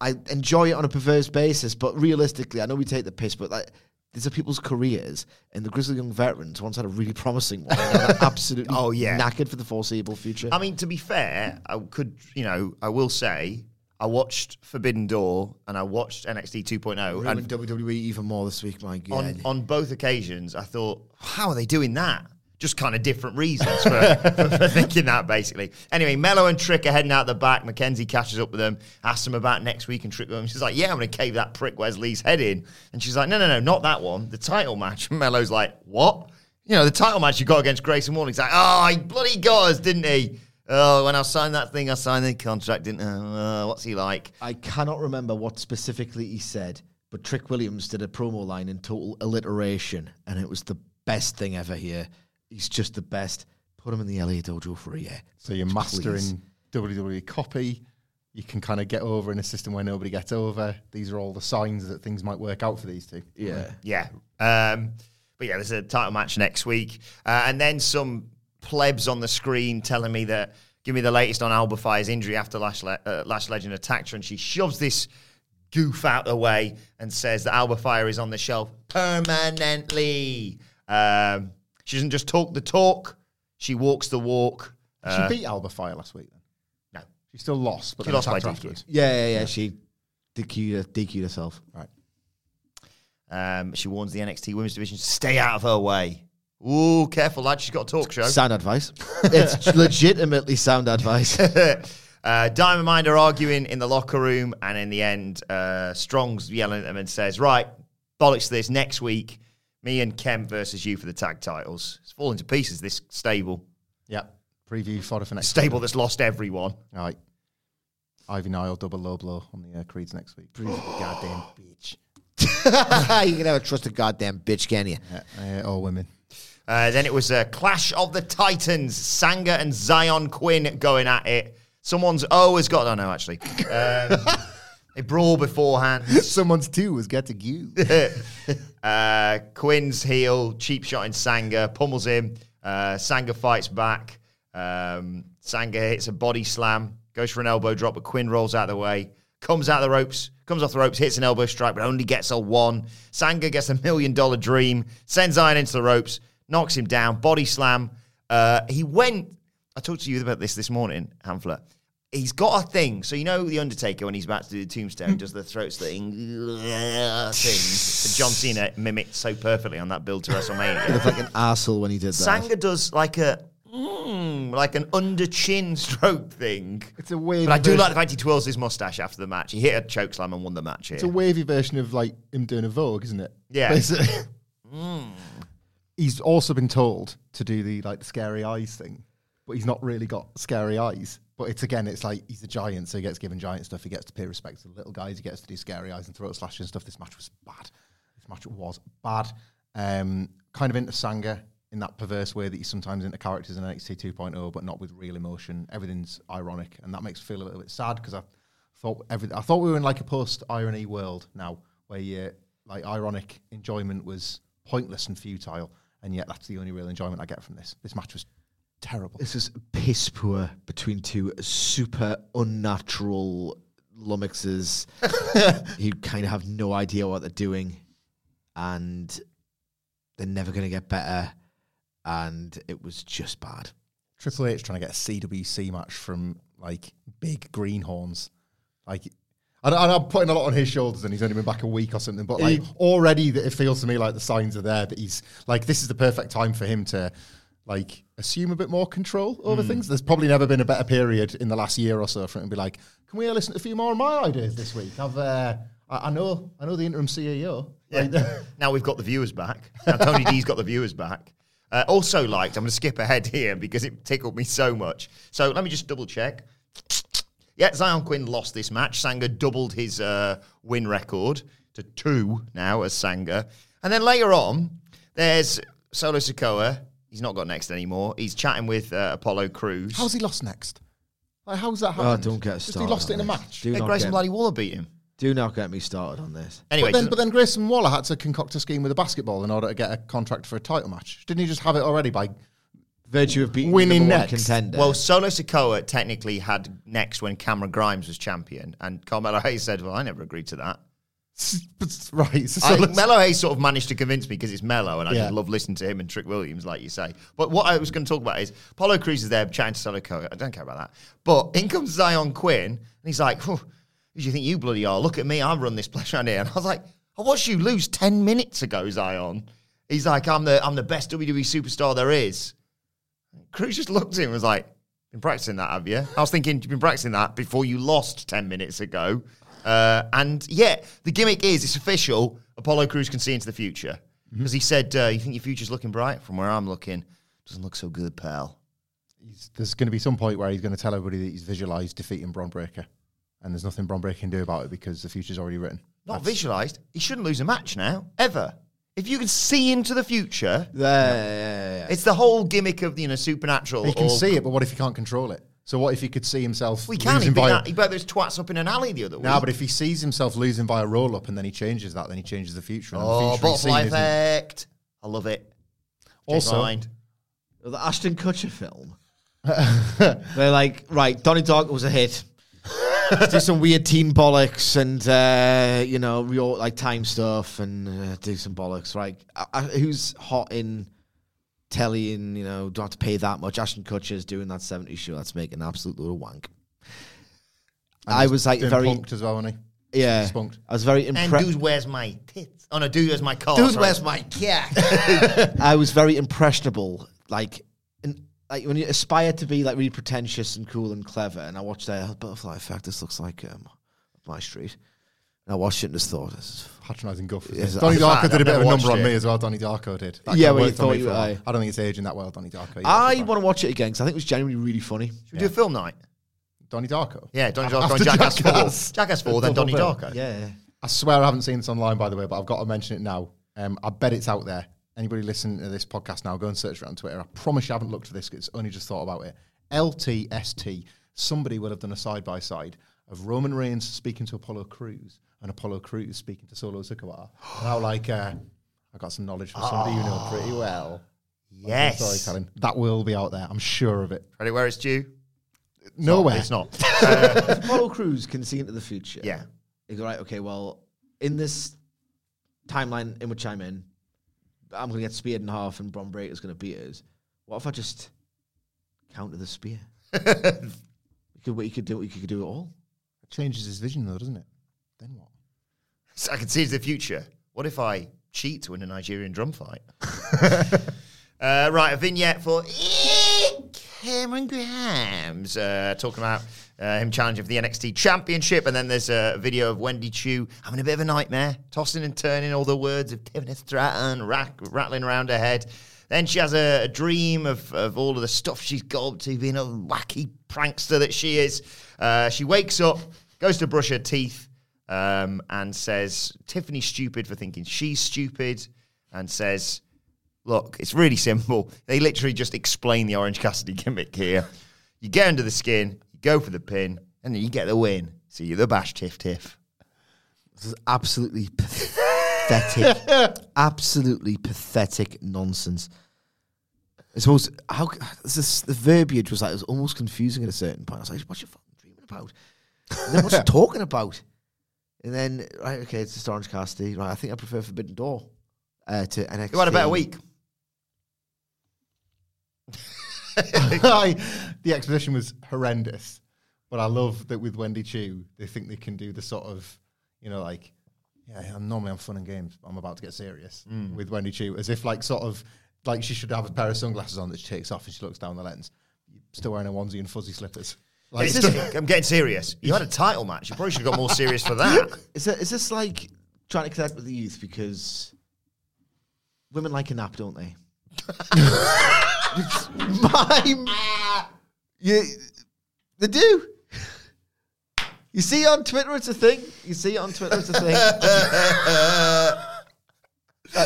I enjoy it on a perverse basis, but realistically, I know we take the piss, but like these are people's careers, and the Grizzled Young Veterans once had a really promising one. absolutely Oh, yeah. knackered for the foreseeable future. I mean, to be fair, I could, you know, I will say, I watched Forbidden Door and I watched NXT 2.0, Ruined and WWE even more this week, my God. on on both occasions, I thought, how are they doing that? Just kind of different reasons for, for, for thinking that, basically. Anyway, Melo and Trick are heading out the back. McKenzie catches up with them, asks them about next week, and Trick goes, she's like, yeah, I'm going to cave that prick Wes Lee's head in. And she's like, no, no, no, not that one. The title match. And Melo's like, what? You know, the title match you got against Grayson Waller. He's like, oh, he bloody got us, didn't he? Oh, when I signed that thing, I signed the contract, didn't I? Uh, what's he like? I cannot remember what specifically he said, but Trick Williams did a promo line in total alliteration, and it was the best thing ever here. He's just the best. Put him in the LA dojo for a year. So you're Please. mastering WWE copy. You can kind of get over in a system where nobody gets over. These are all the signs that things might work out for these two. Yeah. Yeah. Um, but yeah, there's a title match next week. Uh, and then some plebs on the screen telling me that, give me the latest on Alba Fyre's injury after Lash, Le- uh, Lash Legend attacked her. And she shoves this goof out the way and says that Alba Fyre is on the shelf permanently. Um, she doesn't just talk the talk; she walks the walk. Uh, she beat Alba Fyre last week. Then no, she still lost, but She lost by attacked her DQ. afterwards. Yeah, yeah, yeah. She DQ'd, DQ'd herself. Right. um, she warns the NXT Women's Division to stay out of her way. Ooh, careful, lad! She's got a talk show. Sound advice. it's legitimately sound advice. uh, Diamond Mine are arguing in the locker room, and in the end, uh, Strong's yelling at them and says, "Right, bollocks to this. Next week, me and Kemp versus you for the tag titles. It's falling to pieces. This stable, Yeah. Preview fodder for next stable that's lost everyone. All right. Ivy Nile double low blow on the uh, Creeds next week. Goddamn bitch. you can never trust a goddamn bitch, can you? Yeah, uh, all women. Uh, then it was a clash of the Titans, Sanga and Xyon Quinn going at it. Someone's O has got. I know actually. Um, they brawl beforehand. Someone's two was getting you. uh, Quinn's heel, cheap shot in Sanga, pummels him. Uh, Sanga fights back. Um, Sanga hits a body slam, goes for an elbow drop, but Quinn rolls out of the way, comes out of the ropes, comes off the ropes, hits an elbow strike, but only gets a one. Sanga gets a million dollar dream, sends Iron into the ropes, knocks him down, body slam. Uh, he went. I talked to you about this this morning, Hamflett. He's got a thing. So you know the Undertaker when he's about to do the tombstone does the throat slitting thing that John Cena mimicked so perfectly on that build to WrestleMania. Looked like an arsehole when he did that. Sanga does like a mm, like an under chin stroke thing. It's a wavy But I do version- like the fact he twirls his mustache after the match. He hit a choke slam and won the match here. It's a wavy version of like him doing a Vogue, isn't it? Yeah. Basically. He's also been told to do the like the scary eyes thing, but he's not really got scary eyes. But it's again, it's like he's a giant, so he gets given giant stuff. He gets to pay respect to the little guys. He gets to do scary eyes and throat slashes and stuff. This match was bad. This match was bad. Um, kind of into Sanga in that perverse way that he's sometimes into characters in NXT 2.0, but not with real emotion. Everything's ironic, and that makes me feel a little bit sad because I thought every I thought we were in like a post irony world now, where yeah, like ironic enjoyment was pointless and futile, and yet that's the only real enjoyment I get from this. This match was terrible. This is piss poor between two super unnatural lummoxes who kind of have no idea what they're doing and they're never going to get better. And it was just bad. Triple H trying to get a CWC match from like big greenhorns. Like, and and I'm putting a lot on his shoulders, and he's only been back a week or something. But like already, that it feels to me like the signs are there that he's like this is the perfect time for him to like assume a bit more control over things. There's probably never been a better period in the last year or so for him to be like, "Can we listen to a few more of my ideas this week?" I've uh, I, I know I know the interim CEO. Like, now we've got the viewers back. Now Tony D's got the viewers back. Uh, also liked, I'm going to skip ahead here because it tickled me so much. So let me just double check. Yeah, Xyon Quinn lost this match. Sanga doubled his uh, win record to two now as Sanga. And then later on, there's Solo Sikoa. He's not got next anymore. He's chatting with uh, Apollo Crews. how's he lost next? Like, how's that Oh, happened? don't get Just started. He lost it on in a this. match. Do Hey, not, Grayson get, Bloody Waller beat him. do not get me started on this. Anyway, but then, doesn't- but then Grayson Waller had to concoct a scheme with a basketball in order to get a contract for a title match. Didn't he just have it already by Virtue of being Winning next. contender. Well, Solo Sikoa technically had next when Cameron Grimes was champion, and Carmelo Hayes said, "Well, I never agreed to that." right? So I, Melo Hayes sort of managed to convince me because it's Melo, and I Yeah. just love listening to him and Trick Williams, like you say. But what I was going to talk about is Paulo Cruz is there chatting to Solo Sikoa. I don't care about that. But in comes Xyon Quinn, and he's like, "Who do you think you bloody are? Look at me, I run this place around here." And I was like, "I watched you lose ten minutes ago, Xyon." He's like, "I'm the I'm the best WWE superstar there is." Crews just looked at him and was like, been practicing that, have you? I was thinking you've been practicing that before you lost 10 minutes ago. Uh, and yeah, the gimmick is it's official. Apollo Crews can see into the future. Because he said, uh, You think your future's looking bright? From where I'm looking, doesn't look so good, pal. he's, there's going to be some point where he's going to tell everybody that he's visualized defeating Bron Breakker, and there's nothing Bron Breakker can do about it because the future's already written. Not visualized. He shouldn't lose a match now, ever. If you can see into the future, Yeah, yeah, yeah, yeah. it's the whole gimmick of you know supernatural. He can or- see it, but what if he can't control it? So what if he could see himself? We can. He losing beat, by that, he beat those twats up in an alley the other week. No, but if he sees himself losing by a roll up and then he changes that, then he changes the future. And oh, the future he's butterfly isn't- effect. I love it. Change Also- mind. the Ashton Kutcher film. They're like, right, Donnie Darko was a hit. do some weird teen bollocks and uh, you know real like time stuff and uh, do some bollocks. Right? I, I, who's hot in telly and you know don't have to pay that much? Ashton Kutcher's doing that 70s show. That's making an absolute little wank. I was like very punked as well, wasn't he? yeah. spunked. I was very And impressed. dude, where's my tits? Oh no, dude, where's my car? Dude, sorry. where's my cat? I was very impressionable. Like, in, like when you aspire to be like really pretentious and cool and clever, and I watched uh, Butterfly Effect. This looks like um, my street. And I watched it and just thought, this is Patronising guff. Yes, Donnie I've Darko had- did a I've bit of a never number on watched me as well. Donnie Darko did. That Yeah, kinda well, you thought you- for a while. aye. I don't think it's aging that well, Donnie Darko. I want to watch it again because I think it was genuinely really funny. Should we do a film night? Donnie Darko. Yeah, Donnie After Darko and Jackass, Jackass. 4. Jackass 4, then Double Donnie. Darko. Yeah, I swear I haven't seen this online, by the way, but I've got to mention it now. Um, I bet it's out there. Anybody listening to this podcast now, go and search for it on Twitter. I promise you haven't looked at this 'cause it's only just thought about it. LTST. Somebody will have done a side by side of Roman Reigns speaking to Apollo Crews and Apollo Crews speaking to Solo Sikoa. And how, like, uh, I got some knowledge from somebody you know pretty well. Yes. Storytelling. That will be out there. I'm sure of it. Credit where it's due. Nowhere. It's not. Apollo Crews can see into the future. yeah. You go right. Okay, well, in this timeline in which I'm in, I'm going to get speared in half, and Bron Breakker's going to beat us. What if I just counter the spear? you could, you could do, you could do it all. It changes his vision, though, doesn't it? Then what? So I can see the future. What if I cheat to win a Nigerian drum fight? uh, right, a vignette for Cameron Grahams uh, talking about uh, him challenging for the NXT Championship, and then there's a video of Wendy Choo having a bit of a nightmare, tossing and turning all the words of Tiffany Stratton rack, rattling around her head. Then she has a, a dream of, of all of the stuff she's got up to, being a wacky prankster that she is. Uh, she wakes up, goes to brush her teeth, um, and says Tiffany's stupid for thinking she's stupid, and says, "Look, it's really simple. They literally just explain the Orange Cassidy gimmick here. You get under the skin, you go for the pin, and then you get the win. So you're the bash tiff tiff." This is absolutely pathetic. absolutely pathetic nonsense. I suppose how this is, the verbiage was like it was almost confusing at a certain point. I was like, "What's you fucking dreaming about?" And then what's you talking about? And then right, okay, it's just Orange Cassidy. Right, I think I prefer Forbidden Door uh, to NXT. You had a better week. I, the exposition was horrendous, but I love that with Wendy Choo, they think they can do the sort of, you know, like, yeah, I'm normally I'm fun and games, but I'm about to get serious mm. with Wendy Choo, as if like sort of like she should have a pair of sunglasses on that she takes off and she looks down the lens, still wearing a onesie and fuzzy slippers. Like, just- I'm getting serious. You had a title match. You probably should have got more serious for that. Is, that, is this like trying to connect with the youth because women like a nap, don't they? My, you, they do. You see on Twitter, it's a thing. You see on Twitter, it's a thing.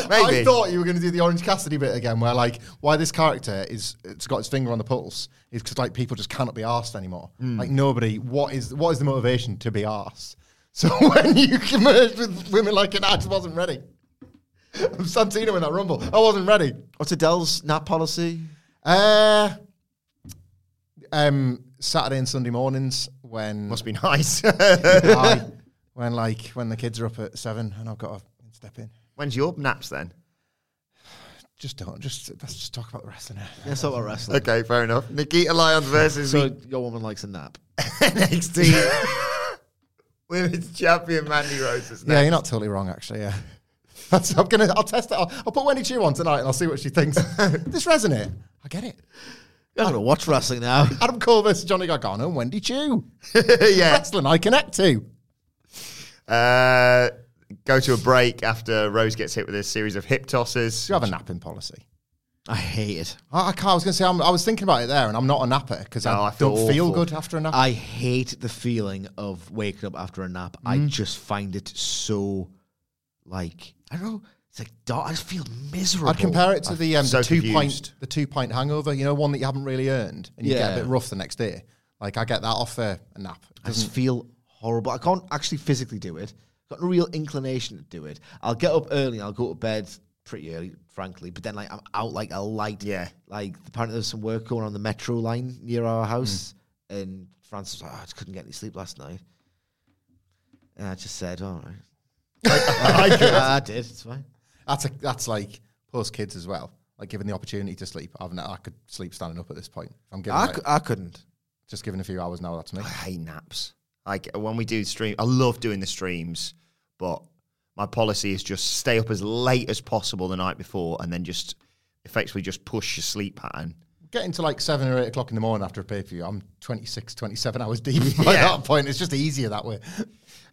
Maybe. I thought you were going to do the Orange Cassidy bit again, where like why this character is it's got its finger on the pulse is because like people just cannot be asked anymore. Hmm. Like nobody. What is what is the motivation to be asked? So when you merged with women like it, I just wasn't ready. I'm Santino in that rumble. I wasn't ready. What's Adele's nap policy? Uh, um, Saturday and Sunday mornings when Must be nice. I, when like when the kids are up at seven and I've got to step in. When's your naps then? Just don't. Just let's just talk about the wrestling. now. Let's talk about wrestling. Okay, fair enough. Nikita Lyons versus So the your woman likes a nap. NXT Women's Champion Mandy Rose. is Yeah, you're not totally wrong, actually. Yeah, That's, I'm gonna. I'll test it. I'll, I'll put Wendy Choo on tonight, and I'll see what she thinks. this resonate? I get it. I don't watch wrestling now. Adam Cole versus Johnny Gargano and Wendy Choo. yeah. Wrestling I connect to. Uh, go to a break after Rose gets hit with a series of hip tosses. Do you have a napping policy? I hate it. I, I can't. I was going to say I'm, I was thinking about it there, and I'm not a napper because No, I, I feel don't feel awful. good after a nap. I hate the feeling of waking up after a nap. I just find it so, like, I don't know. It's like, dark. I just feel miserable. I'd compare it to the, um, so the two confused. pint the two pint hangover. You know, one that you haven't really earned, and you get Yeah. a bit rough the next day. Like I get that off a, a nap. It I just doesn't- feel horrible. I can't actually physically do it. Got no real inclination to do it. I'll get up early. I'll go to bed pretty early, frankly. But then, like, I'm out like a light. Yeah. Like, apparently, there's some work going on the metro line near our house, And Francis was like, oh, I just couldn't get any sleep last night. And I just said, all right. I could. I did. It's fine. That's a, that's like post kids as well. Like given the opportunity to sleep, I've I could sleep standing up at this point. If I'm given I, like, couldn't. just given a few hours now. That's me. I hate naps. Like when we do stream, I love doing the streams, but my policy is just stay up as late as possible the night before, and then just effectively just push your sleep pattern. Getting to like seven or eight o'clock in the morning after a pay per view, I'm 26, 27 hours deep by Yeah. that point. It's just easier that way.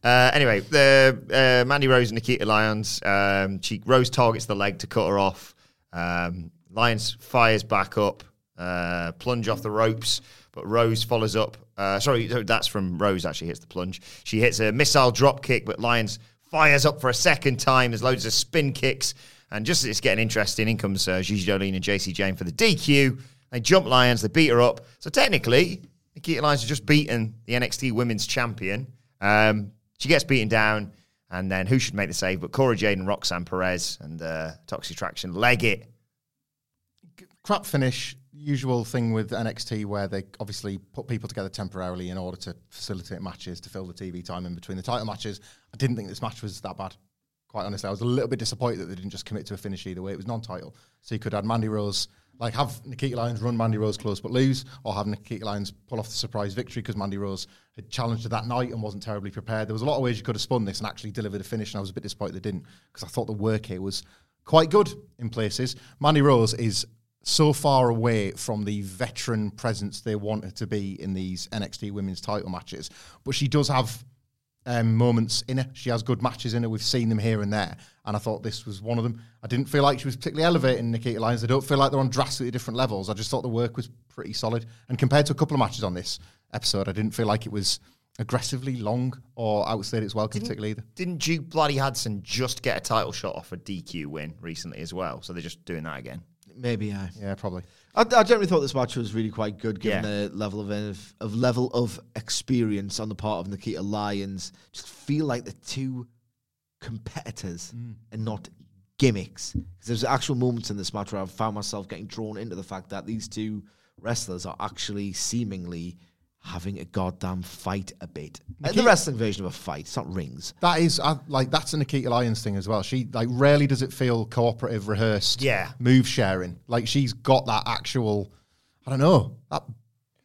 Uh, anyway, the uh, Mandy Rose and Nikita Lyons. Um, she Rose targets the leg to cut her off. Um, Lyons fires back up, uh, plunge off the ropes, but Rose follows up. Uh, sorry, that's from Rose. Actually, hits the plunge. She hits a missile drop kick, but Lyons fires up for a second time. There's loads of spin kicks, and just as it's getting interesting, in comes uh, Gigi Dolin and Jacy Jayne for the DQ. They jump Lyons, they beat her up. So technically, Nikita Lyons has just beaten the NXT Women's Champion. Um, she gets beaten down, and then who should make the save but Cora Jade and Roxanne Perez and uh, Toxic Attraction leg it. crap finish. Usual thing with NXT where they obviously put people together temporarily in order to facilitate matches to fill the TV time in between the title matches. I didn't think this match was that bad. Quite honestly, I was a little bit disappointed that they didn't just commit to a finish either way. It was non-title, so you could add Mandy Rose like have Nikita Lyons run Mandy Rose close but lose, or have Nikita Lyons pull off the surprise victory because Mandy Rose had challenged her that night and wasn't terribly prepared. There was a lot of ways you could have spun this and actually delivered a finish, and I was a bit disappointed they didn't because I thought the work here was quite good in places. Mandy Rose is so far away from the veteran presence they want her to be in these NXT women's title matches, but she does have um, moments in her. She has good matches in her. We've seen them here and there, and I thought this was one of them. I didn't feel like she was particularly elevating Nikita Lyons. I don't feel like they're on drastically different levels. I just thought the work was pretty solid. And compared to a couple of matches on this episode, I didn't feel like it was aggressively long or outstayed its welcome particularly either. Didn't Duke Bloody Hudson just get a title shot off a DQ win recently as well? So they're just doing that again. Maybe I. Yeah, probably. I, I generally thought this match was really quite good, given Yeah. the level of, of of level of experience on the part of Nikita Lyons. Just feel like the two competitors and not gimmicks. 'Cause there's actual moments in this match where I've found myself getting drawn into the fact that these two wrestlers are actually seemingly having a goddamn fight a bit. Uh, the wrestling version of a fight. It's not rings. That is uh, like that's a Nikita Lyons thing as well. She like rarely does it feel cooperative, rehearsed, Yeah. move sharing. Like she's got that actual, I don't know, that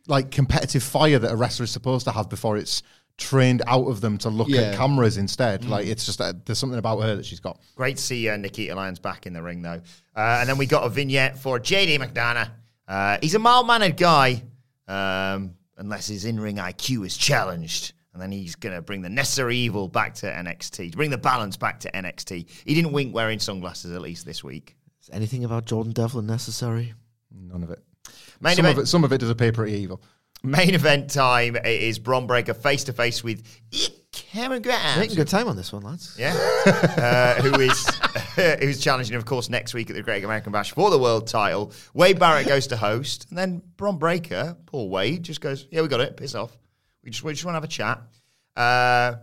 like competitive fire that a wrestler is supposed to have before it's trained out of them to look Yeah. at cameras instead. Like it's just uh, there's something about her that she's got. Great to see uh, Nikita Lyons back in the ring, though. Uh, and then we got a vignette for JD McDonagh. Uh, he's a mild mannered guy, um, unless his in ring IQ is challenged. And then he's going to bring the necessary evil back to NXT, to bring the balance back to NXT. He didn't wink wearing sunglasses, at least this week. Is anything about Jordan Devlin necessary? None of it. Main some event, of it, some of it does appear pretty evil. Main event time it is Bron Breakker face to face with Cameron Grimes. Making good time on this one, lads. Yeah, uh, who is who's challenging, of course, next week at the Great American Bash for the world title. Wade Barrett goes to host, and then Bron Breakker, poor Wade, just goes, "Yeah, we got it. Piss off. We just we just want to have a chat." Uh,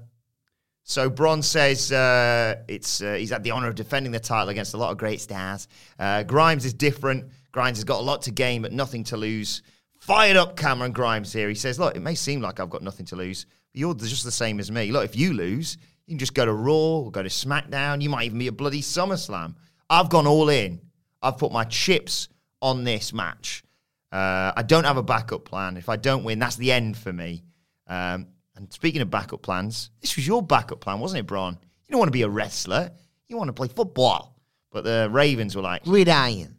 so Bron says uh, it's uh, he's had the honor of defending the title against a lot of great stars. Uh, Grimes is different. Grimes has got a lot to gain, but nothing to lose. Fired up Cameron Grimes here. He says, "Look, it may seem like I've got nothing to lose, but you're just the same as me. Look, if you lose, you can just go to Raw or go to SmackDown. You might even be a bloody SummerSlam. I've gone all in. I've put my chips on this match. Uh, I don't have a backup plan. If I don't win, that's the end for me. Um, and speaking of backup plans, this was your backup plan, wasn't it, Bron? You don't want to be a wrestler. You want to play football. But the Ravens were like, Red Iron.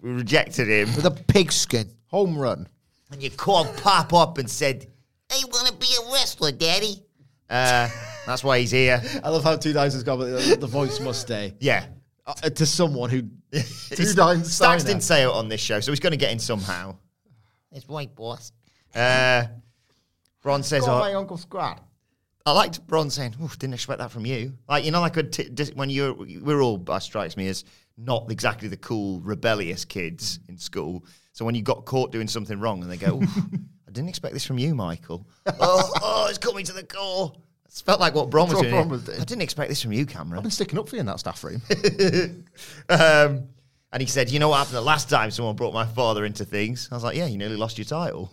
we rejected him. with a pigskin. Home run. And you called Pop up and said, I want to be a wrestler, Daddy. Uh, that's why he's here. I love how two dice has got the, the voice must stay Yeah. uh, to someone who Two Dine Stacks didn't say it on this show, so he's going to get in somehow. It's white boss. Uh, Bron says, Got oh, my Uncle Scrat. I liked Bron saying, "Oof, didn't expect that from you." Like you know, like a t- dis- when you're we're all uh, strikes me as not exactly the cool rebellious kids in school. So when you got caught doing something wrong, and they go, "I didn't expect this from you, Michael." oh, oh, it's coming to the core. It felt like what Bron was what doing. Bron was doing. I didn't expect this from you, Cameron. I've been sticking up for you in that staff room. um, and he said, "You know what happened the last time someone brought my father into things?" I was like, "Yeah, you nearly lost your title."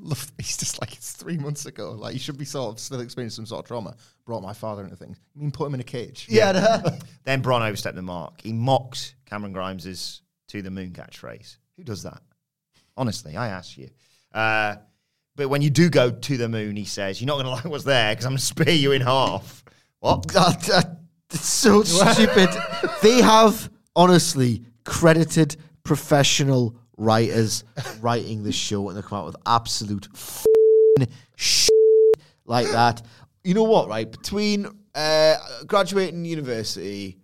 love, he's just like, it's three months ago. Like, you should be sort of still experiencing some sort of trauma. Brought my father into things. You mean put him in a cage? Yeah. Then Bron overstepped the mark. He mocks Cameron Grimes's to the moon catchphrase. Who does that? Honestly, I ask you. Uh, but when you do go to the moon, he says, You're not going to like what's there because I'm going to spear you in half. What? That, that- it's so stupid. they have honestly credited professional writers writing this show and they come out with absolute f***ing shit like that. You know what, right? Between uh, graduating university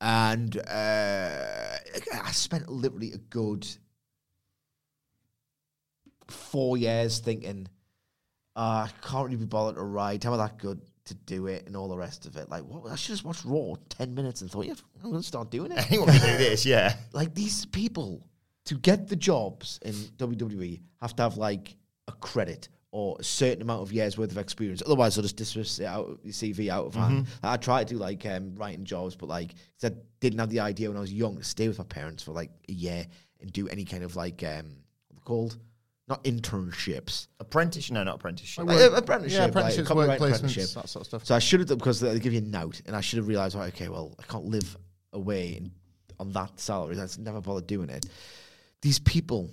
and uh, I spent literally a good four years thinking, uh, I can't really be bothered to write. Am I that good to do it and all the rest of it? Like, what? I should just watch Raw 10 minutes and thought, yeah, I'm going to start doing it. Anyone can do this, yeah. like, these people, to get the jobs in WWE, have to have, like, a credit or a certain amount of years worth of experience. Otherwise, they'll just dismiss it out your CV out of hand. I tried to do, like, um, writing jobs, but, like I didn't have the idea when I was young to stay with my parents for, like, a year and do any kind of, like, um, what called? Not internships. Apprentice? No, not apprenticeship. Uh, apprenticeship, Yeah, like, apprenticeships, copyright work placements, apprenticeship. that sort of stuff. So I should have done because they give you a note, and I should have realised, right, okay, well, I can't live away in, on that salary. That's never bothered doing it. These people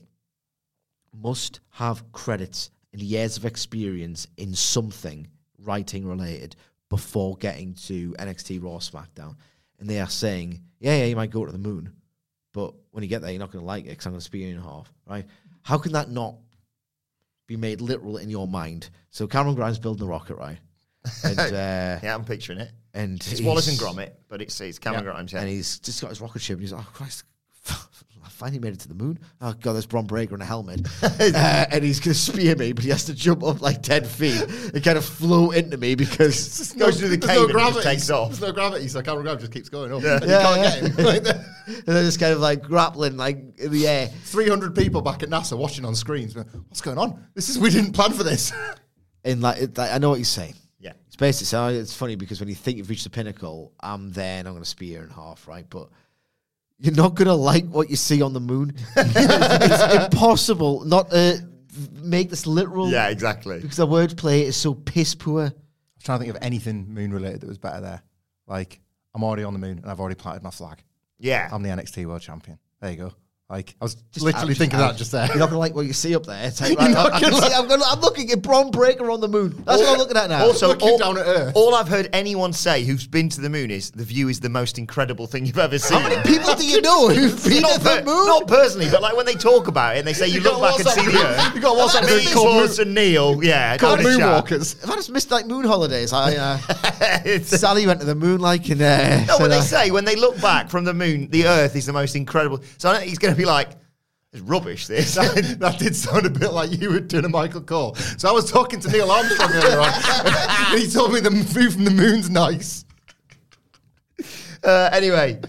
must have credits and years of experience in something writing related before getting to NXT Raw SmackDown, and they are saying, yeah, yeah, you might go to the moon, but when you get there, you're not going to like it because I'm going to spear you in half, right? How can that not be made literal in your mind? So Cameron Grimes building the rocket, right? And uh, Yeah, I'm picturing it. and It's Wallace and Gromit, but it's, it's Cameron Grimes, yeah. and he's just got his rocket ship, and he's like, "Oh Christ, finally made it to the moon. Oh God, there's Bron Breakker in a helmet, uh, and he's gonna spear me, but he has to jump up like ten feet and kind of float into me because Goes through the there's cave and gravity. just takes off. There's no gravity, so Cameron Grimes just keeps going up. Yeah. And Yeah, you can't get him. And they're just kind of like grappling like in the air. 300 people back at NASA watching on screens. What's going on? This is we didn't plan for this. And like, it, like I know what you're saying. Yeah. It's basically so it's funny because when you think you've reached the pinnacle, I'm there and I'm going to spear in half, right? But you're not going to like what you see on the moon. it's impossible not to make this literal. Yeah, exactly. Because the wordplay is so piss poor. I'm trying to think of anything moon related that was better there. Like, I'm already on the moon and I've already planted my flag. Yeah. I'm the NXT World Champion. There you go. Like, I was Just literally thinking out. that just there. You're not gonna like what you see up there. It's like, right, I, I can gonna see, I'm, gonna, I'm looking at Bron Breakker on the moon. That's what I'm looking at now. Also, Looking all, down at Earth. all I've heard anyone say who's been to the moon is the view is the most incredible thing you've ever seen. how many people do you know who've been not, to the moon? not personally, but like when they talk about it and they say you, You look got back and see WhatsApp the group- Earth. you got WhatsApp Me, group called Buzz and Neil, yeah, Called having a chat. Moonwalkers. If I just missed like moon holidays, I uh, Sally went to the moon like in uh, no, when they say when they look back from the moon, the Earth is the most incredible. So he's going to be like, "It's rubbish." This. that, did sound a bit like you were doing a Michael Cole. So I was talking to Neil Armstrong earlier on, and he told me the view from the moon's nice. Uh, anyway,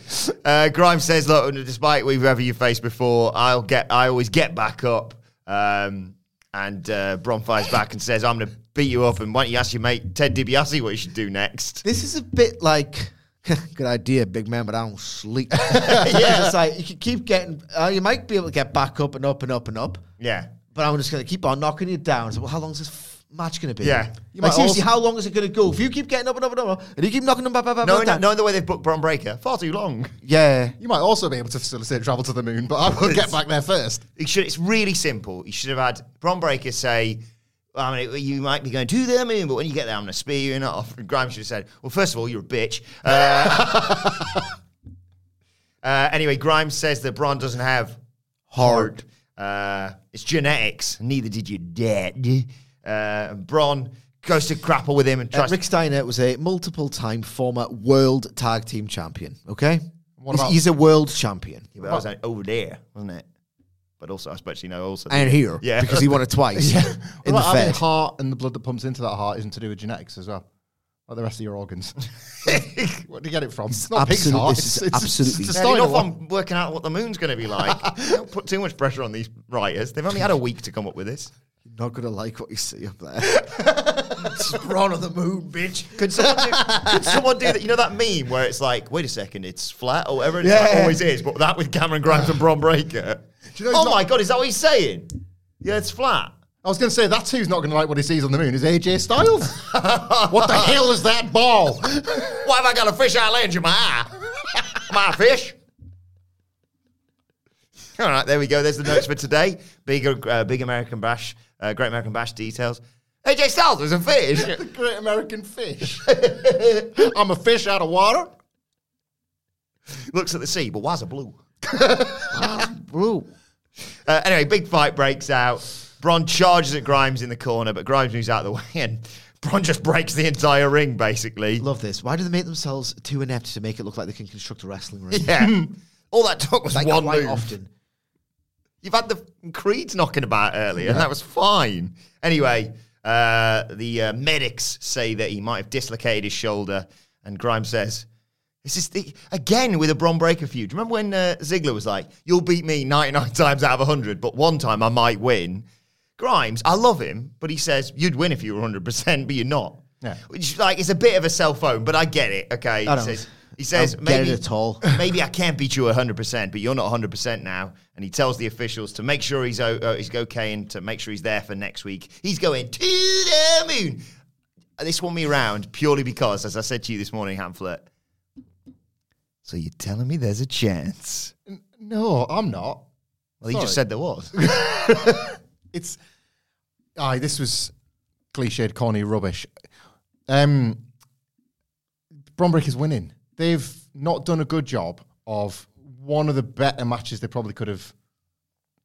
uh, Grimes says, "Look, despite whoever you faced before, I'll get. I always get back up." Um, and uh, Bron fires back and says, "I'm going to beat you up." And why don't you ask your mate Ted DiBiase what you should do next? This is a bit like good idea, big man, but I don't sleep. yeah, it's like you can keep getting. Uh, you might be able to get back up and up and up and up, Yeah, but I'm just going to keep on knocking you down. So, well, how long is this f- match going to be? Yeah. You like might seriously, also- how long is it going to go? If you keep getting up and up and up, and up, and you keep knocking them back, back, back, knowing, back down, knowing the way they've booked Bron Breakker, far too long. yeah. You might also be able to facilitate travel to the moon, but I will get back there first. It should, it's really simple. You should have had Bron Breakker say, I mean, you might be going to the moon, but when you get there, I'm going to spear you in half. And Grimes should have said, well, first of all, you're a bitch. Uh, uh, anyway, Grimes says that Bron doesn't have heart. Uh, it's genetics. Neither did your dad. Uh, Bron goes to grapple with him and Uh, tries Rick Steiner was a multiple-time former world tag team champion. Okay, he's, he's a world champion. Yeah, that was uh, over there, wasn't it? But also, I suppose you know, also. And here, Yeah. because he won it twice What in the about having Fed. heart and the blood that pumps into that heart isn't to do with genetics as well? Like the rest of your organs. Where do you get it from? It's not pig's absolute- heart. It's, it's, absolutely- it's a Fair enough, steiner one. I'm working out what the moon's going to be like. Don't put too much pressure on these writers. They've only had a week to come up with this. You're not gonna like what you see up there. Sprawn on the moon, bitch. Could someone, do, could someone do that? You know that meme where it's like, wait a second, it's flat or whatever it Yeah. always is, but that with Cameron Grimes and Bron Breakker. You know oh not- my god, is that what he's saying? Yeah, it's flat. I was going to say that's who's not going to like what he sees on the moon is AJ Styles. what the hell is that ball? Why have I got a fish eye lens in my eye? my fish. All right, there we go. There's the notes for today. Big, uh, big American Bash, uh, Great American Bash details. AJ Styles was a fish. the great American fish. I'm a fish out of water. Looks at the sea, but why's it blue? Uh, anyway, big fight breaks out. Bron charges at Grimes in the corner, but Grimes moves out of the way, and Bron just breaks the entire ring, basically. Love this. Why do they make themselves too inept to make it look like they can construct a wrestling ring? Yeah. All that took was Like one quite move. often. You've had the Creeds knocking about earlier, and that was fine. Anyway, uh, the uh, medics say that he might have dislocated his shoulder, and Grimes says, "This is the again with a Bron Breakker feud. Do you Remember when uh, Ziggler was like, "You'll beat me 99 times out of 100, but one time I might win." Grimes, I love him, but he says you'd win if you were 100, percent but you're not. Yeah. Which like it's a bit of a cell phone, but I get it. Okay, he says, he says maybe it at all. maybe I can't beat you 100%, but you're not 100% now. And he tells the officials to make sure he's, uh, he's okay and to make sure he's there for next week. He's going to the moon. This won me round purely because, as I said to you this morning, Hamflett, so you're telling me there's a chance? No, I'm not. Well, he just said there was. It's aye, this was cliched, corny rubbish. Um Bron Breakker's winning. They've not done a good job of one of the better matches they probably could have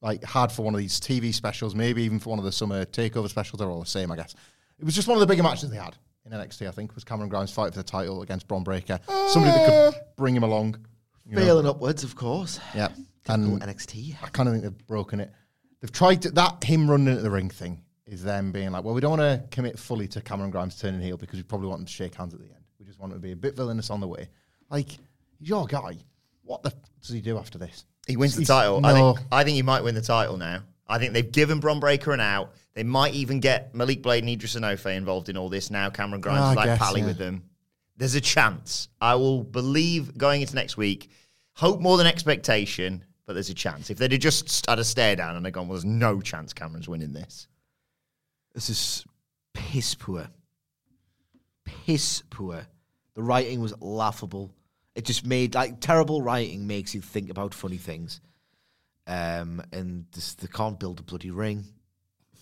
like had for one of these TV specials, maybe even for one of the summer takeover specials. They're all the same, I guess. It was just one of the bigger matches they had in NXT, I think, was Cameron Grimes' fight for the title against Bron Breakker. Somebody that could ah. bring him along. you know. Failing upwards, of course. Yeah. And NXT. I kind of think they've broken it. They've tried to, that him running into the ring thing is them being like, well, we don't want to commit fully to Cameron Grimes turning heel because we probably want him to shake hands at the end. We just want him to be a bit villainous on the way. Like, he's your guy. What the f- does he do after this? He wins the He's- title. I, No. think, I think he might win the title now. I think they've given Bron Breakker an out. They might even get Malik Blade and Idris Enofe involved in all this now. Cameron Grimes I is like guess, pally yeah. with them. There's a chance. I will believe going into next week. Hope more than expectation, but there's a chance. If they'd have just had a stare down and they'd gone, well, there's no chance Cameron's winning this. This is piss poor. Piss poor. The writing was laughable. It just made like terrible writing makes you think about funny things. Um, and this, they can't build a bloody ring.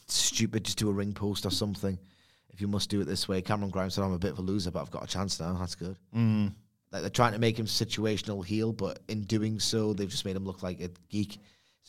Stupid. Just do a ring post or something. If you must do it this way, Cameron Grimes said, "I'm a bit of a loser, but I've got a chance now. That's good." Mm. Like they're trying to make him situational heel, but in doing so, they've just made him look like a geek.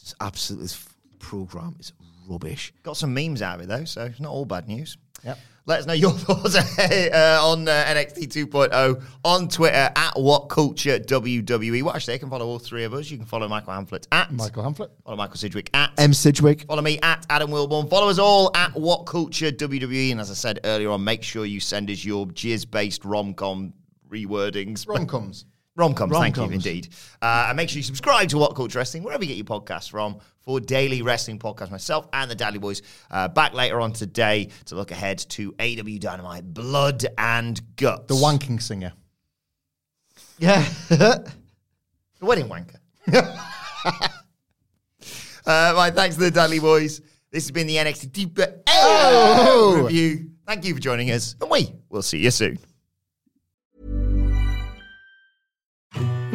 It's absolutely this program is rubbish. Got some memes out of it, though, so it's not all bad news. Yep. Let us know your thoughts uh, on uh, NXT 2.0 on Twitter at What Culture WWE. Well, actually, they can follow all three of us. You can follow Michael Hamflett at Michael Hamflett. Follow Michael Sidgwick at M. Sidgwick. Follow me at Adam Wilborn. Follow us all at What Culture WWE. And as I said earlier on, make sure you send us your jizz-based rom-com rewordings. Rom comes. Rom-coms, thank you indeed. Uh, and make sure you subscribe to What Culture Wrestling, wherever you get your podcasts from, for daily wrestling podcasts. Myself and the Dally Boys uh, back later on today to look ahead to AEW Dynamite Blood and Guts. The wanking singer. Yeah. The wedding wanker. uh, my thanks to the Dudley Boys. This has been the NXT Deeper Oh! review. Thank you for joining us, and we will see you soon.